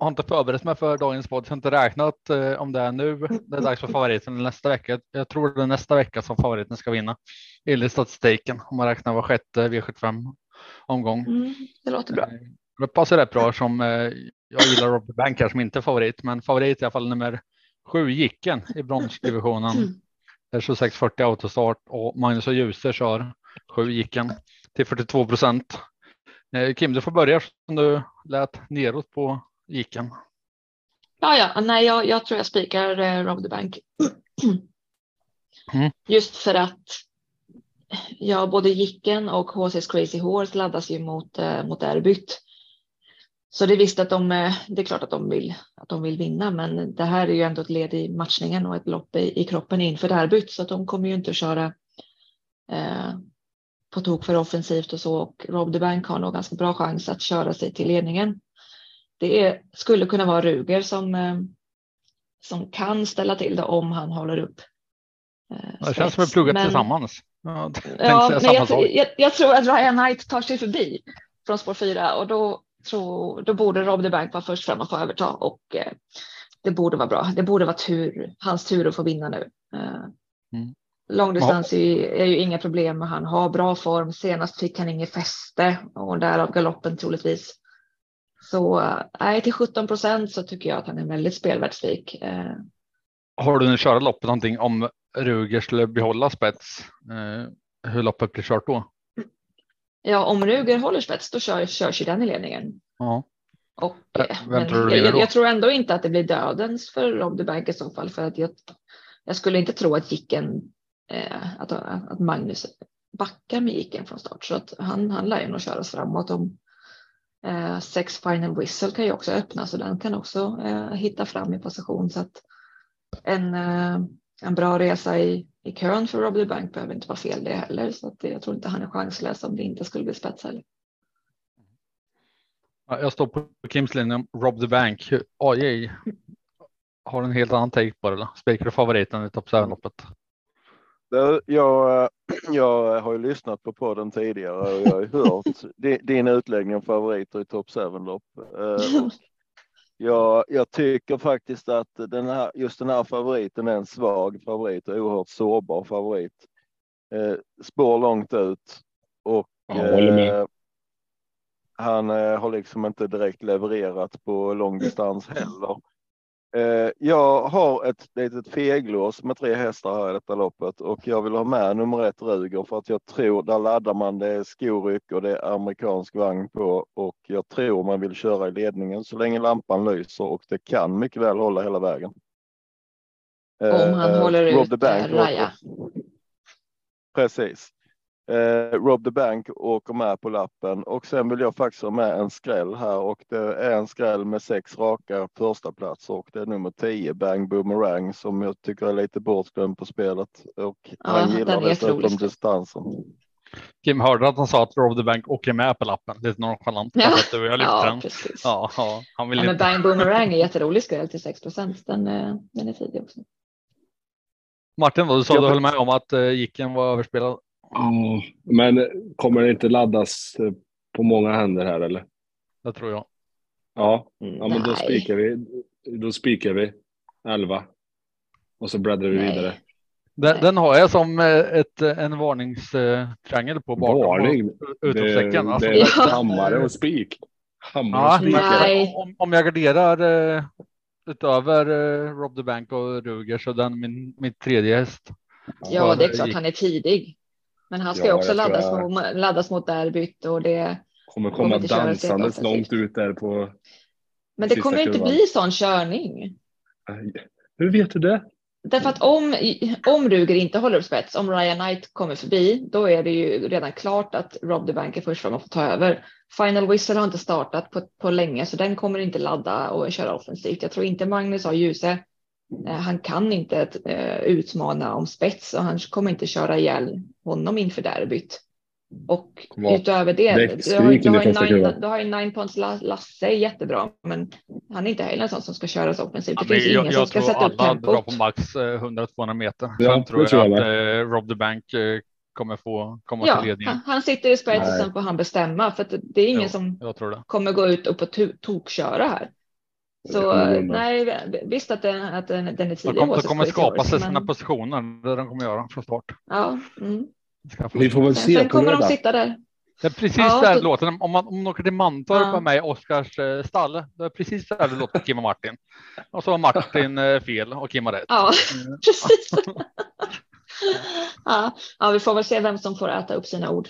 har inte förberett mig för dagens podd. Jag har inte räknat eh, om det är nu. Det är dags för favoriten nästa vecka. Jag tror det är nästa vecka som favoriten ska vinna. Enligt statistiken om man räknar var sjätte V75 omgång. Mm, det låter bra. Eh, Det passar rätt bra som eh, jag gillar Robert Bank här som inte är favorit, men favorit i alla fall nummer sju Jicken i bronsdivisionen. Det är 2640 autostart och Magnus och Djuse kör sju Jicken till 42 procent. Eh, Kim, du får börja som du lät neråt på Jicken. Ja, ja, nej, jag, jag tror jag spikar eh, Rob the Bank. Mm. Just för att ja, både Jicken och HC's Crazy Horse laddas ju mot, eh, mot derbyt. Så det är visst att de, eh, det är klart att de, vill, att de vill vinna, men det här är ju ändå ett led i matchningen och ett lopp i, i kroppen inför derbyt, så att de kommer ju inte att köra eh, på tok för offensivt och så. Och Rob the Bank har nog ganska bra chans att köra sig till ledningen. Det är, skulle kunna vara Ruger som, eh, som kan ställa till det om han håller upp eh, Det känns som att vi pluggat Men- tillsammans. Jag Ja, men jag, jag, jag tror att Ryan Knight tar sig förbi från spår fyra och då, tror, då borde Rob the Bank vara först fram och få överta och eh, det borde vara bra. Det borde vara tur, hans tur att få vinna nu. Eh, Mm. Långdistans är, ju- är ju inga problem. Han har bra form. Senast fick han inget fäste och därav galoppen troligtvis. Så eh, nej, till 17 procent så tycker jag att han är väldigt spelvärd spik. Eh, Har du nu kört loppet någonting om Ruger skulle behålla spets? Eh, hur loppet blir kört då? ja, om Ruger håller spets då kör, körs ju den i ledningen. Ja. Och, Vem eh, men jag, jag, jag tror ändå inte att det blir dödens för Rob the Bank i så fall. För att jag, jag skulle inte tro att Jicken, eh, att, att Magnus backar med Jicken från start. Så att han, han lär ju nog köras framåt. Om, eh, sex final whistle kan ju också öppna så den kan också eh, hitta fram i position. Så att en, eh, en bra resa i, i kön för Rob the Bank behöver inte vara fel det heller. Så att jag tror inte han är chanslös om det inte skulle bli spets heller. Ja, Jag står på Kims linje om Rob the Bank. AJ har en helt annan take på det. eller? Spikar du favoriten i topp 7-loppet? Det, jag, jag har ju lyssnat på podden tidigare och jag har ju hört di- din utläggning om favoriter i topp 7-lopp. Jag, jag tycker faktiskt att den här, just den här favoriten är en svag favorit och oerhört sårbar favorit. Eh, spår långt ut och eh, han eh, har liksom inte direkt levererat på lång distans heller. Eh, jag har ett litet feglås med tre hästar här i detta loppet och jag vill ha med nummer ett Ruger för att jag tror där laddar man. Det är skoryck och det är amerikansk vagn på och jag tror man vill köra i ledningen så länge lampan lyser och det kan mycket väl hålla hela vägen. Om han Eh, håller ut, eh, Raja. Precis. Eh, Rob the Bank åker med på lappen och sen vill jag faktiskt ha med en skräll här och det är en skräll med sex raka första platser och det är nummer 10 Bang Boomerang som jag tycker är lite bortglömd på spelet och han den gillar dessutom distansen. Kim hörde att han sa att Rob the Bank åker med på lappen. Lite nonchalant. Ja. Du och jag Ja, precis. Ja, ja, han vill Ja, men. Bang Boomerang är jätterolig skräll till 6 procent. Den, eh, den är tidig också. Martin, vad du sa Jag- du höll med om att Jicken var överspelad. Ja, men kommer det inte laddas eh, på många händer här eller? Det tror jag. Ja, ja men då spikar vi. Då spikar vi 11. Och så bläddrar vi Nej. vidare. Den, den har jag som eh, ett, eh, en varningstriangel på bakom. Varning. Utropstecken. Det, Alltså, det är Ja. hammare och spik. Hammare Ja, om, om jag garderar utöver Rob the Bank och Ruger så den min, min tredje häst. Ja, det är klart han är tidig. Men han ska Ja, ju också laddas, jag- mot, laddas mot derbyt och det. Kommer Kommer komma inte köra dansandes långt ut där på... Men det kommer inte kurvan. bli sån körning. Hur vet du det? Därför att om, om Ruger inte håller upp spets, om Ryan Knight kommer förbi, då är det ju redan klart att Rob the Bank är först fram och får ta över. Final Whistle har inte startat på, på länge, så den kommer inte ladda och köra offensivt. Jag tror inte Magnus har Ljuse. Eh, Han kan inte eh, utmana om spets och han kommer inte köra ihjäl honom inför derbyt. Och utöver det, du har, du under har ju nine, kurvan. du har ju nine points La- Lasse, är jättebra, men han är inte heller en sån som ska köras offensivt. Ja, Det men finns jag ingen som jag ska tror sätta upp alla drar tempot. på max eh, 100-200 meter. Ja, Sen det tror jag, tror jag att eh, Rob the Bank eh, kommer få komma Ja, till ledningen. han, han sitter i spets och sen får han bestämma för att det är ingen Jo, som Jag tror det. kommer gå ut och på to- tokköra här. Det Så nej, visst att den, att den, den är tidig. kommer, de kommer skapa sig sina men- positioner. Det de kommer göra från start. Ja, mm. Vi får väl se sen kommer de sitta där. Det är precis Ja, där det så- låter. Om man, om man åker till Mantorp Ja. med mig Oskars eh, stall. Det är precis där det låter Kim och Martin. Och så har Martin eh, fel och Kim har rätt. Ja, Mm. precis. ja, ja, vi får väl se vem som får äta upp sina ord.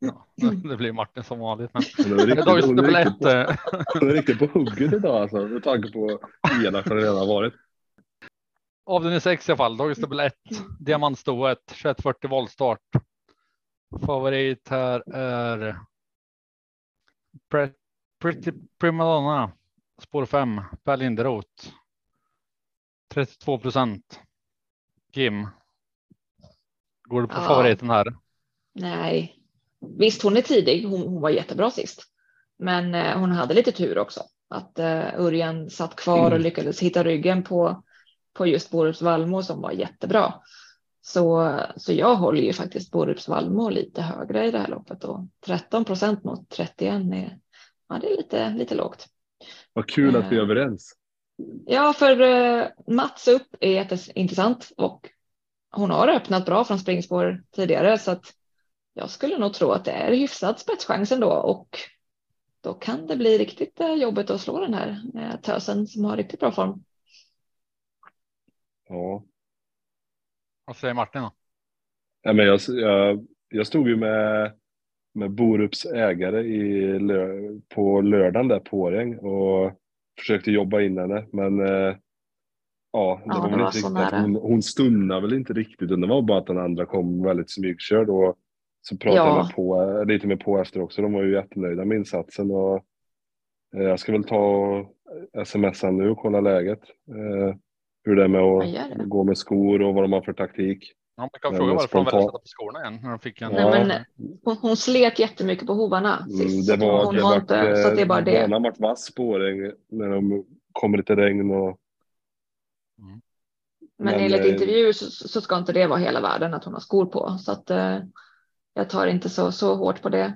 Ja, det blir Martin som vanligt. Men Hon är riktigt- hon är riktigt på- eh, riktigt på hugget idag alltså. Med tanke på hur elak hon redan varit. Avdelning 6 i alla fall. Dagens dubbel 1. Diamantstoet. 2140 voltstart. Favorit här är Pre- Pretty Primadonna. Spår 5. Per Linderoth. 32 procent. Kim. Går du på Ja. favoriten här? Nej, visst hon är tidig. Hon, hon var jättebra sist. Men eh, hon hade lite tur också. Att eh, Örjan satt kvar och Mm. lyckades hitta ryggen på, på just Borups Valmo som var jättebra. Så, så jag håller ju faktiskt Borups Valmo lite högre i det här loppet och 13 procent mot 31 är, ja, det är lite, lite lågt. Vad kul att vi är Eh. överens. Ja, för eh, Mats upp är jätteintressant och hon har öppnat bra från springspår tidigare så att jag skulle nog tro att det är hyfsad spetschans ändå och då kan det bli riktigt eh, jobbigt att slå den här eh, tösen som har riktigt bra form. Ja. Vad säger Martin? Då? Ja, men jag, jag, jag stod ju med, med Borups ägare i, på lördagen där på Årjäng och försökte jobba in henne. Men eh, ja, det Ja, var det var inte riktigt hon, hon stunnade väl inte riktigt. Det var bara att den andra kom väldigt smygkörd och så pratade Ja. jag på, eh, lite med på efter också. De var ju jättenöjda med insatsen och eh, jag ska väl ta och smsa nu och kolla läget. Eh, hur det är med att det. gå med skor och vad de har för taktik. Ja, man kan fråga varför de väljer att sätta på skorna igen. När de fick en... Nej, men hon, hon slet jättemycket på hovarna Mm, sist. det var, hon det har var, inte, så att det är bara det. Banan vart vass på Årjäng när de kom lite regn och Men, Men, enligt eh, intervjuer så, så ska inte det vara hela världen att hon har skor på. Så att eh, jag tar inte så, så hårt på det.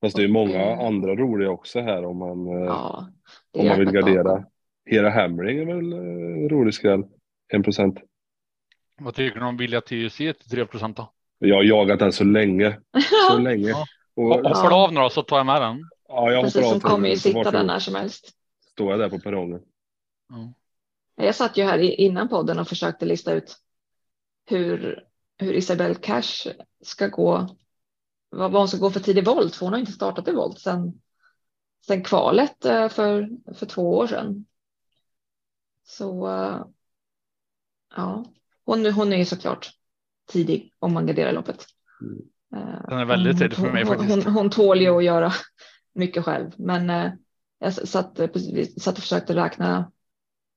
Fast det är ju många Mm. andra roliga också här om man, eh, Ja, om man vill gardera. Hera Hamring är väl eh, rolig skräll. 1 procent. Vad tycker du om Vilja TUC till 3 procent då? Jag har jagat den så länge. Så länge. Ja. Och, Hoppar du av nu då så tar jag med den. ja, jag Precis, hon kommer ju sitta där när som helst. Står jag där på perrongen. Jag satt ju här innan podden och försökte lista ut hur, hur Isabelle Cash ska gå, vad, vad hon ska gå för tid i volt, för hon har inte startat i volt sedan, sedan kvalet eh, för, för två år sedan. Så eh, ja, hon, hon är ju såklart tidig om man garderar loppet. Eh, Den är väldigt tidig för mig hon, faktiskt. Hon, hon tål ju att göra mycket själv, men eh, jag satt, eh, satt och försökte räkna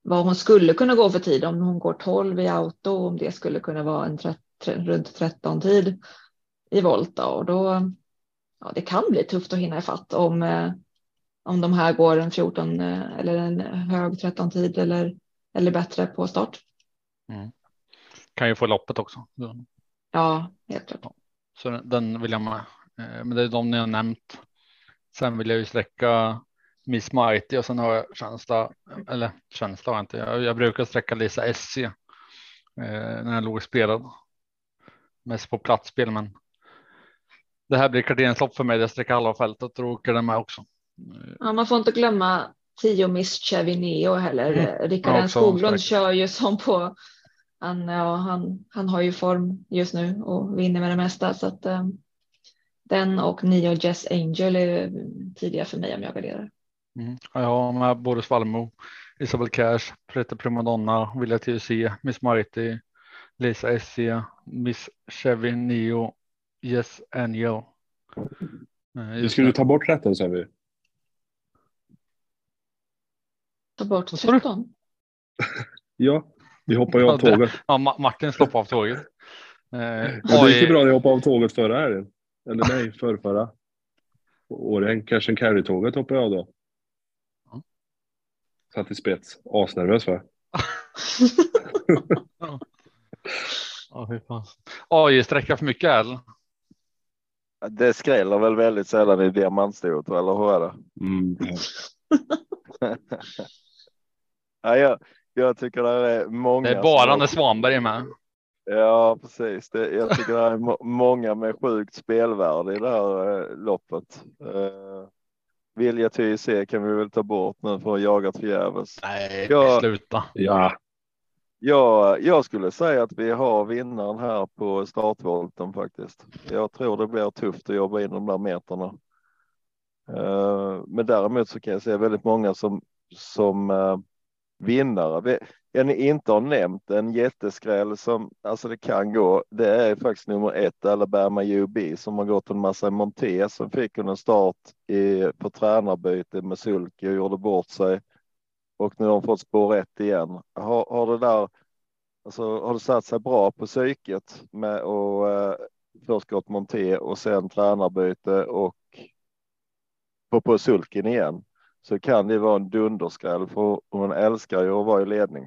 vad hon skulle kunna gå för tid om hon går 12 i auto, om det skulle kunna vara en runt 13 tid i volt då. och då. Ja, det kan bli tufft att hinna ifatt om, eh, om de här går en 14 eh, eller en hög 13 tid eller, eller bättre på start. Kan ju få loppet också. Ja, helt klart. Så den- vill jag med. Eh, Men det är de ni har nämnt. Sen vill jag ju sträcka Miss Mighty och sen har jag Tjänsta, eller har jag inte. Jag, jag brukar sträcka Lisa SC eh, när jag låg spelad. Mest på platsspel, men det här blir garderingslopp för mig. Jag sträcker halva fältet och åker den med också. Eh, Ja, man får inte glömma Tio Miss Chevy Neo heller. Mm. Rickard Ja, N också Skoglund kör ju som på han, ja, han, han har ju form just nu och vinner med det mesta så att eh, den och Nio Jess Angel är tidiga för mig om jag garderar. Mm. Ja, Jag har med Boris Valmo, Isabel Cash, Prete Primadonna, Vilja TUC, Miss Mighty, Lisa SC, Miss Chevy Neo, Yes Angel. Nu just ska nu. du ta bort rätten sa vi. Ta bort Vad sa du? 13. Ja, vi hoppar ju av tåget. Ja, Ma- Martin stoppade av tåget. Eh, Ja, det gick ju bra när jag hoppade av tåget förra helgen. Eller nej, förrförra. Årjäng, cash and carry-tåget hoppade jag av då. Satt i spets. Asnervös va? Ja. AI sträcka för mycket L. Det skräller väl väldigt sällan i diamantstoet, eller hur är det? Mm. ja. Ja, jag, jag tycker det är många. Det är bara när Svanberg är med. Ja, precis. Det, jag tycker det är må- många med sjukt spelvärde i det här eh, loppet. Eh, Vilja TIC kan vi väl ta bort nu för att jaga förgäves. Nej, Ja. sluta. ja, jag, jag skulle säga att vi har vinnaren här på startvolten faktiskt. Jag tror det blir tufft att jobba in de där meterna. Eh, men däremot så kan jag se väldigt många som, som eh, vinnare. En inte har nämnt en jätteskräll som alltså det kan gå. Det är faktiskt nummer ett Alabama UB som har gått en massa Monté som fick hon en start i, på tränarbyte med sulke och gjorde bort sig. Och nu har hon fått spår ett igen. Har, har det där Alltså har det satt sig bra på psyket med att eh, först gått monté och sen tränarbyte och få på sulken igen så kan det vara en dunderskräll för hon älskar ju att vara i ledning.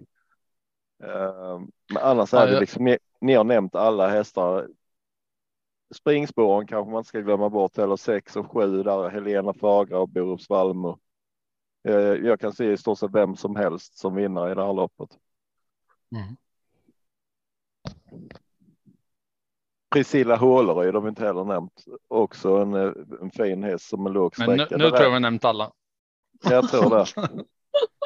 Eh, men annars Ja, är det jag- liksom, ni, ni har nämnt alla hästar. Springspåren kanske man inte ska glömma bort eller sex och sju där Helena Fagra och Borups Valmo. Eh, jag kan se i stort sett vem som helst som vinner i det här loppet. Mm. Priscilla Håleryd har vi inte heller nämnt. Också en, eh, en fin häst som är låg Men nu, nu tror jag vi nämnt alla. Jag tror det.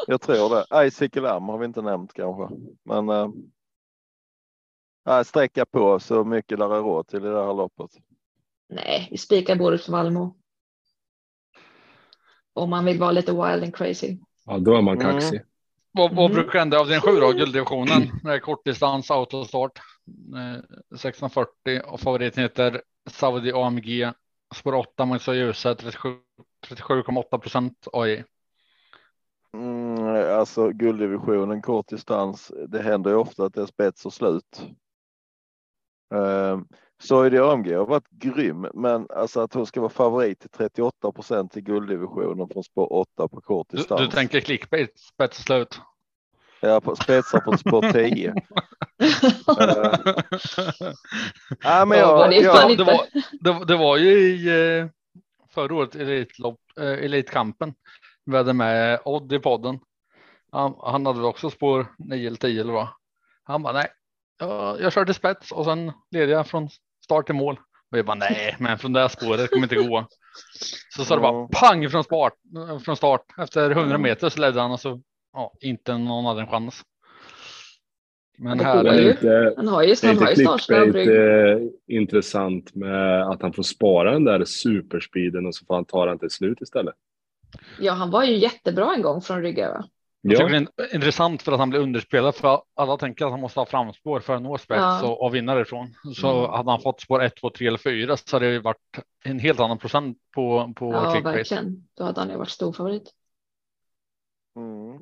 Jag tror det. Icicle Lam har vi inte nämnt kanske. Men äh, sträcka på så mycket där är råd till i det här loppet. Nej, vi spikar Boris Valmo. Om man vill vara lite wild and crazy. ja, då är man Mm. kaxig. Vad, vad Mm. brukar hända av din sju då? Gulddivisionen. Är kortdistans, autostart. Eh, 1640 och favoriten heter Saudi AMG. Spår 8 Magnus och ljuset 37 37,8 procent AI. Mm, alltså gulddivisionen kort distans. Det händer ju ofta att det är spets och slut. Um, så är det AMG har varit grym, men alltså att hon ska vara favorit till 38 procent i gulddivisionen från spår 8 på kort Du, distans. du tänker clickbait, spets slut. Ja, på spetsar på spår 10. Eh, Ja, men Ja, jag, det jag, det, var, det, det var ju i eh, förra året elitlopp, eh, Elitkampen. Vi hade med Odd i podden. Han, han hade också spår 9 eller 10 eller vad. Han bara nej, jag, jag kör till spets och sen leder jag från start till mål. Och jag bara nej, men från det här spåret kommer inte gå. Så sa det bara pang från start, från start. Efter 100 Mm. meter så ledde han och så ja, inte någon hade en chans. Men Det här ju. inte, Han har ju, är han har inte ju startsnabb eh, intressant med att han får spara den där superspeeden och så får han ta den till slut istället? Ja, han var ju jättebra en gång från rygg va? Jag tycker Ja, det är intressant för att han blir underspelad för alla tänker att han måste ha framspår för att nå spets Ja. och, och vinna därifrån. Så Mm. hade han fått spår 1, 2, 3 eller 4 så hade det varit en helt annan procent på, på Ja, clickbait. verkligen. Då hade han ju varit stor favorit. mm.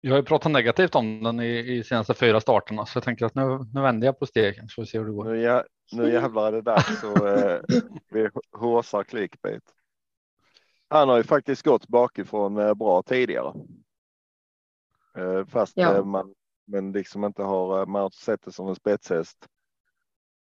Jag har ju pratat negativt om den i, i senaste fyra starterna så jag tänker att nu, nu vänder jag på stegen så vi se hur det går. nu, jä- nu jävlar är det dags att eh, vi håsar clickbait. Han har ju faktiskt gått bakifrån eh, bra tidigare. Eh, fast Ja. eh, man men liksom inte har, man har sett det som en spetshäst.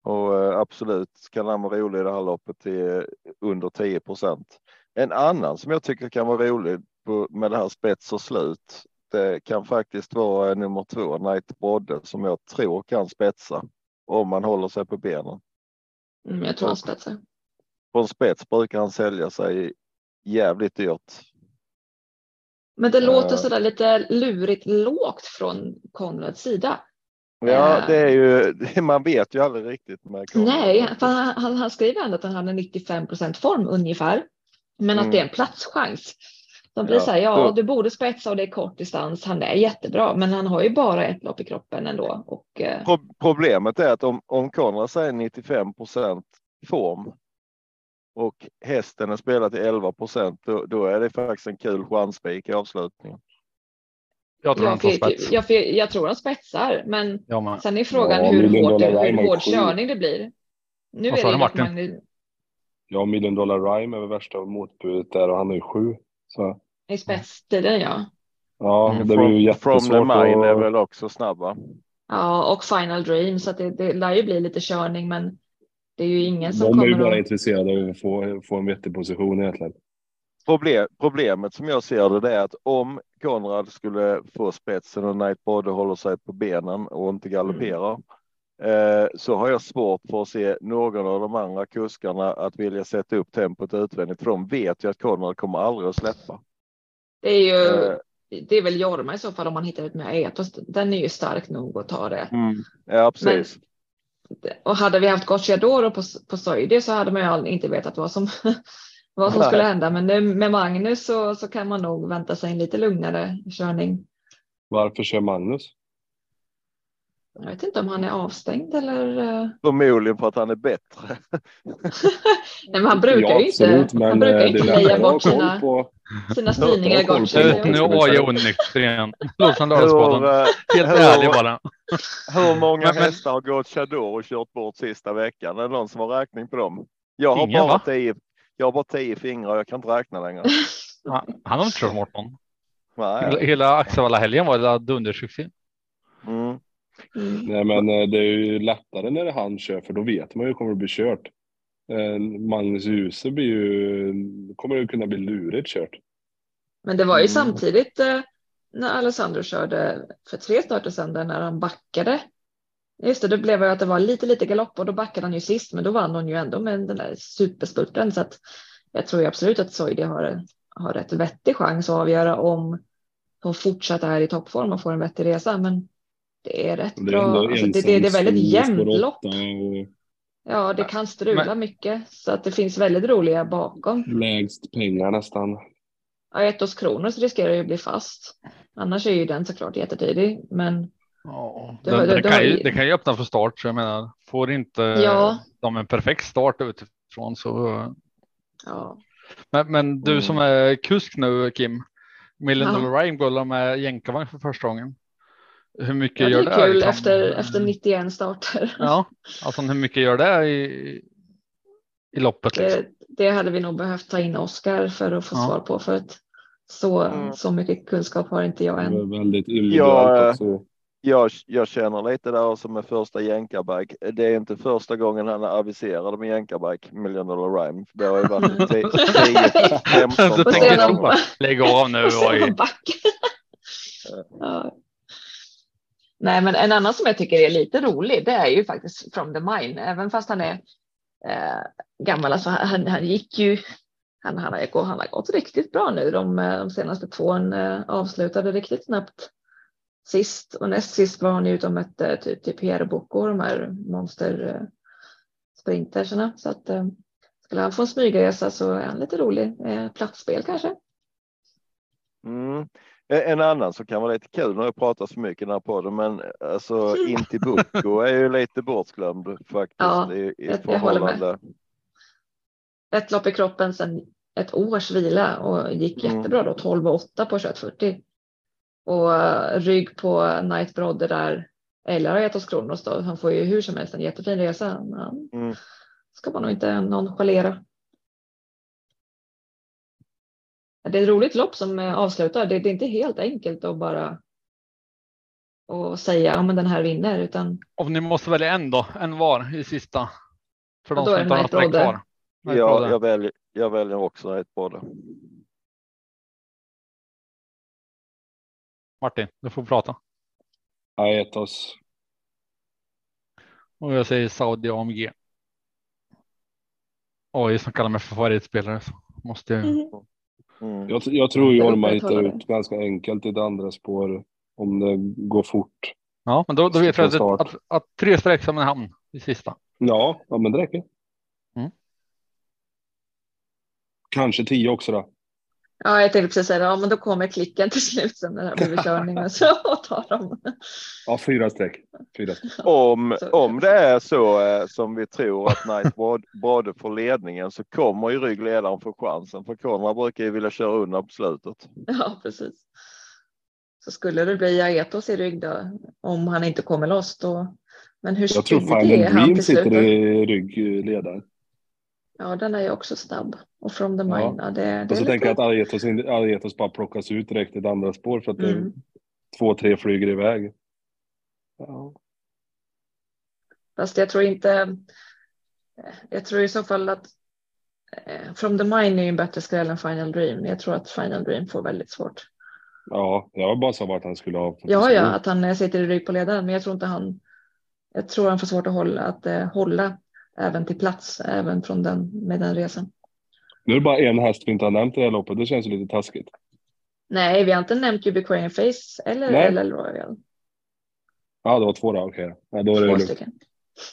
Och absolut kan han vara rolig i det här loppet till under 10 procent. En annan som jag tycker kan vara rolig på, med det här spets och slut. Det kan faktiskt vara nummer två, Knight Brodde, som jag tror kan spetsa om man håller sig på benen. Mm, jag tror han spetsar. På en spets brukar han sälja sig jävligt dyrt. Men det låter Eh. sådär lite lurigt lågt från Konrads sida. Ja, Eh. det är ju, man vet ju aldrig riktigt. Nej, för han, han, han skriver ändå att han hade 95 procent form ungefär. Men att Mm. det är en platschans. De blir Ja, så här, ja du borde spetsa och det är kort distans. Han är jättebra, men han har ju bara ett lopp i kroppen ändå. Och, eh, Pro- Problemet är att om, om Konrad säger 95 procent form och hästen är spelad till 11 procent, då, då är det faktiskt en kul chanspik i avslutningen. Jag tror jag, spets. jag, för, jag tror han spetsar, men Ja, sen är frågan Ja, hur, Dollar hur har hård körning det blir. Nu Vad är det Martin? Magnus, ja Million Dollar Rhyme är väl värsta motbudet där och han är ju sju. Så i spetstiden ja. ja, Mm, det blir ju From, from jättesvårt. the mine är att- väl också snabba. Ja, och Final Dream, så att det, det lär ju bli lite körning, men det är ju ingen som De är ju bara att... intresserade av att få, få en vettig position egentligen. Problem, problemet som jag ser det, är att om Konrad skulle få spetsen och Knight både håller sig på benen och inte galopperar eh, så har jag svårt för att se någon av de andra kuskarna att vilja sätta upp tempot utvändigt för de vet ju att Konrad kommer aldrig att släppa. Det är ju, Eh, det är väl Jorma i så fall om man hittar ett mer etos. Den är ju stark nog att ta det. Ja, precis. Och hade vi haft Gocciadoro på, på Soidi så hade man ju inte vetat vad som, vad som skulle hända. Men nu med Magnus så, så kan man nog vänta sig en lite lugnare körning. Varför kör Magnus? Jag vet inte om han är avstängd eller. eh, Förmodligen för att han är bättre. Nej, men han brukar ja, ju inte. absolut, han men brukar eh, inte leja bort sina, på. sina styrningar på Nu, var jag onykter igen. Eh, Helt hur- ärlig bara. hur många Men- men- hästar har Gocciador och kört bort sista veckan? Är det någon som har räkning på dem? Jag har Ingen, bara va? tio. Jag har bara tio fingrar. Jag kan inte räkna längre. Han, har inte kört bort någon. Hela, Nej. hela Axevalla-helgen var det dundersuccé. Mm. Mm. Nej, men eh, det är ju lättare när det är han kör, för då vet man ju det kommer att bli kört. Eh, Magnus Djuse blir ju, kommer det kunna bli lurigt kört. Men det var ju Mm. samtidigt eh, när Alessandro körde för tre starter sedan när han backade. Just det, då blev det att det var lite, lite galopp och då backade han ju sist, men då vann hon ju ändå med den där superspurten. Så att jag tror ju absolut att Soidi har, har rätt vettig chans att avgöra om hon fortsätter här i toppform och får en vettig resa. Men det är rätt Det är bra. Alltså, det, det, det är väldigt jämnt lopp. och Ja, det kan strula Men- mycket så att det finns väldigt roliga bakom. lägst pengar nästan. Ja, Etos Kronos riskerar ju att bli fast. Annars är ju den såklart jättetidig, men Ja, Det det, det, kan ju- det kan ju öppna för start, så jag menar, får inte Ja. de en perfekt start utifrån så. ja. Men, men du Mm. som är kusk nu, Kim, Million Ja. Dollar Rhyme går med jänkarvagn för första gången. Hur mycket ja, det gör är det? kul liksom? efter, efter 91 starter. Ja, alltså hur mycket gör det i, i loppet? Liksom? Det, det hade vi nog behövt ta in Oskar för att få Ja. svar på för att Så, Mm. så mycket kunskap har inte jag Det än. är väldigt individuellt också. Jag, jag känner lite där som med första jänkarback. Det är inte första gången han är aviserad med jänkarback, Million Dollar Rhyme. Det har ju varit 10, 15 Du Får se tänker om- så. Lägg av nu. Oj. ja. Nej, men en annan som jag tycker är lite rolig, det är ju faktiskt From the Mine, även fast han är eh, gammal. Alltså, han, han gick ju, han, han, har, gått- han har gått riktigt bra nu. De, eh, de senaste två han, eh, avslutade riktigt snabbt sist och näst sist var han ju ute och eh, mötte typ, typ Pierre och de här monster eh. Så att eh, skulle han få en smygresa så är han lite rolig. Eh, platsspel kanske. Mm. En annan som kan vara lite kul, har jag pratat så mycket i den här podden, men alltså Intibucco är ju lite bortglömd faktiskt Ja, i, i jag- jag håller med. förhållande. ett lopp i kroppen sedan ett års vila och gick Mm. jättebra då, 12 och 8 på 2140. Och eh, rygg på Night Brodde där eller har gett oss Kronos då. Han får ju hur som helst en jättefin resa. Han Mm. ska man nog inte nonchalera. Det är ett roligt lopp som eh, avslutar. Det, det är inte helt enkelt att bara och säga ja, men den här vinner utan Om ni måste välja en då, en var i sista. För de som inte har något kvar. Ja, jag väljer, jag väljer också ett både. Martin, du får prata. Aetos. Och jag säger Saudi AMG. Oj, som kallar mig för favoritspelare. Så måste jag. Mm. Jag, jag tror Jag Jorma hittar ut ganska enkelt i det andra spår om det går fort. Ja, men då, då vet jag att, att, att tre streck som en hamn i sista. Ja, ja men det räcker. Mm. Kanske tio också då. Ja, jag tänkte precis säga. Ja, men då kommer klicken till slut sen när det har blivit körning och så tar de. Ja, fyra streck. Fyra streck. Om, Så- om det är så eh, som vi tror att Knight Brodde får ledningen så kommer ju ryggledaren få chansen. För Konrad brukar ju vilja köra undan på slutet. Ja, precis. Så skulle det bli Aetos i rygg då, om han inte kommer loss då. Men hur Jag tror speedig är han Dream till sitter i ryggledaren. Ja, den är ju också snabb. Och From the Ja. Mine, ja, det, det Och så tänker jag att Aretos, Aretos bara plockas ut direkt i ett andra spår för att det Mm. två, tre flyger iväg. Ja. Fast jag tror inte... Jag tror i så fall att eh, From the Mine är ju en bättre skräll än Final Dream. Jag tror att Final Dream får väldigt svårt. ja, jag bara sa vart han skulle ha. Ja, ja, att han sitter i rygg på ledaren, men jag tror inte han. Jag tror han får svårt att hålla, att eh, hålla även till plats, även från den med den resan. Nu är det bara en häst vi inte har nämnt i det här loppet. Det känns ju lite taskigt. Nej, vi har inte nämnt Ubiquarian Face eller Nej. LL Royal. Ja, det var två då. Okej. Ja, då är det Två stycken.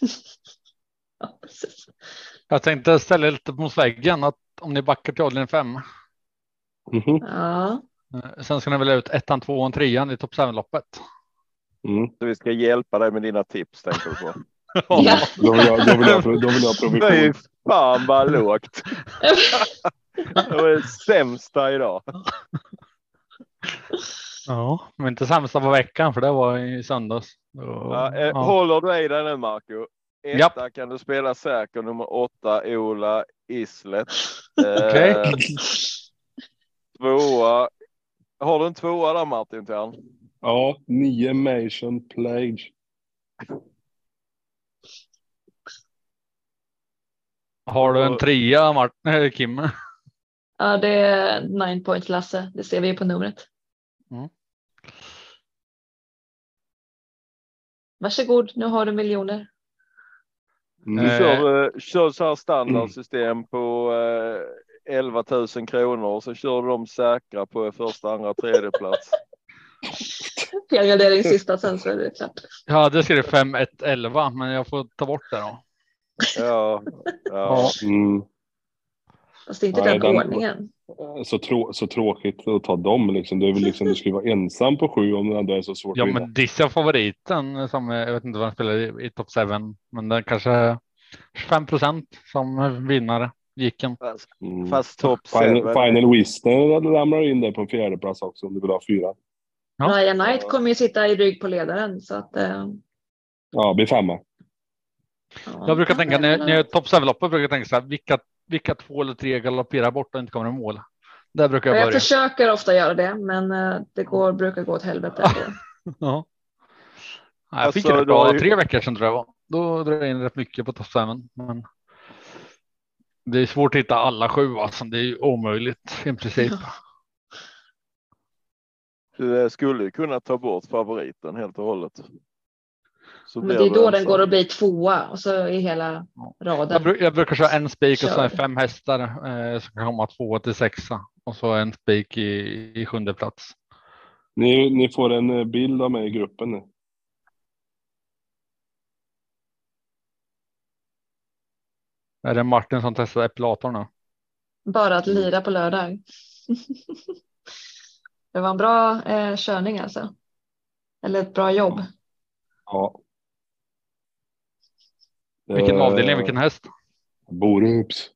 ja, precis. Jag tänkte ställa lite mot väggen att om ni backar till avdelning 5. Mhm. Ja, Sen ska ni välja ut ettan, tvåan, trean i topp 7-loppet. Mm. Så vi ska hjälpa dig med dina tips tänker du på. Ja. Då, vill jag, då, vill jag, då vill jag ha Fy provision. fan vad lågt. Det var det sämsta idag. Ja, men inte sämsta på veckan för det var i söndags. Då- Ja, eh, ja. Håller du i dig nu Marco? Etta kan du spela säker nummer åtta Ola Islet. Okej. Eh, tvåa. Har du en tvåa där Martin Tern? Ja, nio Mation Plage. Har du en trea Martin, eller Kim? ja, det är nine point Lasse. Det ser vi på numret. Mm. Varsågod, nu har du miljoner. Mm. Du Eh. kör, eh, kör så här standardsystem på eh, 11 000 kronor och så kör du dem säkra på första, andra, tredje plats. Felgardering sista sen så är det klart. Jag hade skrivit 5, 1, 11 men jag får ta bort det då. Ja, ja. Mm. Fast det är inte Nej, den, den- ordningen. Så, trå så tråkigt att ta dem liksom. Det är väl liksom du skulle vara ensam på sju om det ändå är så svårt Ja men Dizzy favoriten som jag vet inte vad han spelar i, i topp 7 men den kanske 25 procent som vinnare gick en. Fast, Mm. fast topp Final, 7. Final Wisner ramlar in där på en fjärde plats också om du vill ha fyra. Ja. Ryan Knight kommer ju sitta i rygg på ledaren så att. Eh, Ja, blir femma. Ja. Jag brukar tänka när, när jag är topp 7 loppet brukar jag tänka så här vilka, vilka två eller tre galopperar bort och inte kommer i mål. Där brukar jag Jag börja. försöker ofta göra det, men eh, det går, brukar gå åt helvete. Ja. Ja, Jag fick Alltså, du har bra ju- tre veckor sedan tror jag det. Då drar jag in rätt mycket på Top 7. Men det är svårt att hitta alla sju. Alltså. Det är ju omöjligt i princip. Du eh, skulle kunna ta bort favoriten helt och hållet. Så Men det är då den ensam. går att bli tvåa och så är hela Jag, raden. bru- jag brukar köra en spik och så är fem hästar eh, som kan komma tvåa till sexa. Och så en spik i, i sjunde plats. Ni, ni får en eh, bild av mig i gruppen nu. Är det Martin som testar epilatorn? Bara att lira på lördag. det var en bra eh, körning alltså. Eller ett bra jobb. Ja. Vilken Eh, avdelning, vilken häst? Borups.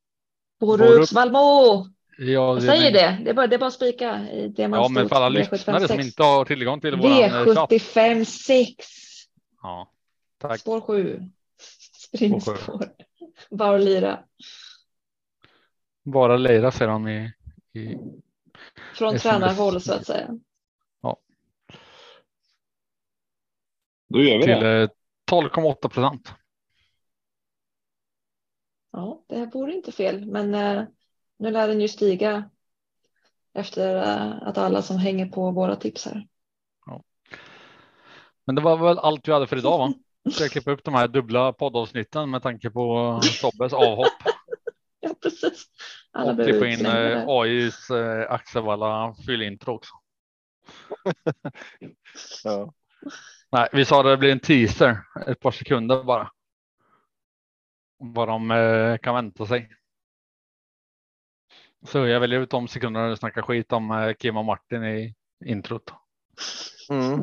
Borups Valmo! Ja, Jag säger det. Det är bara, det är bara att spika i det man Ja, men för alla V75 lyssnare som inte har tillgång till våran eh, chatt. V75 6. Ja, tack. Spår 7. Spår Springspår. Bara att lira. Bara Leira ser de i, i Från tränarhåll så att säga. Då gör vi till det. eh, 12,8 procent. Ja, det vore inte fel, men eh, nu lär den ju stiga efter eh, att alla som hänger på våra tips här. Men det var väl allt vi hade för idag va? Ska jag klippa upp de här dubbla poddavsnitten med tanke på Tobbes avhopp Ja, precis. Alla och klippa in utslängda eh. AIs eh, Axevalla fyllintro också. Ja. Nej, vi sa det blir en teaser, ett par sekunder bara. Vad de eh, kan vänta sig. Så jag väljer ut de sekunderna du snackar skit om eh, Kim och Martin i introt. Mm.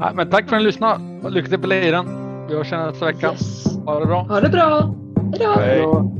Nej, men tack för att ni lyssnade. Lycka till på liran. Vi hörs nästa vecka. Yes. Ha det bra. Ha det bra. Hej då. Hej.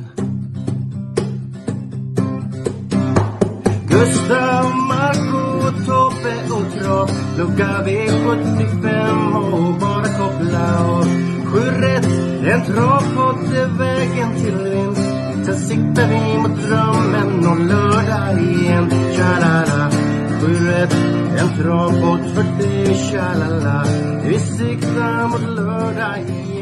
Gustav, Marco, Tobbe och Trav Pluggar V75 och bara koppla av Sju rätt, en travpott är vägen till vinst. Sen siktar vi mot drömmen och lördag igen. Tja-la-la. Sju rätt, en travpott för dig Tja-la-la. Vi siktar mot lördag igen.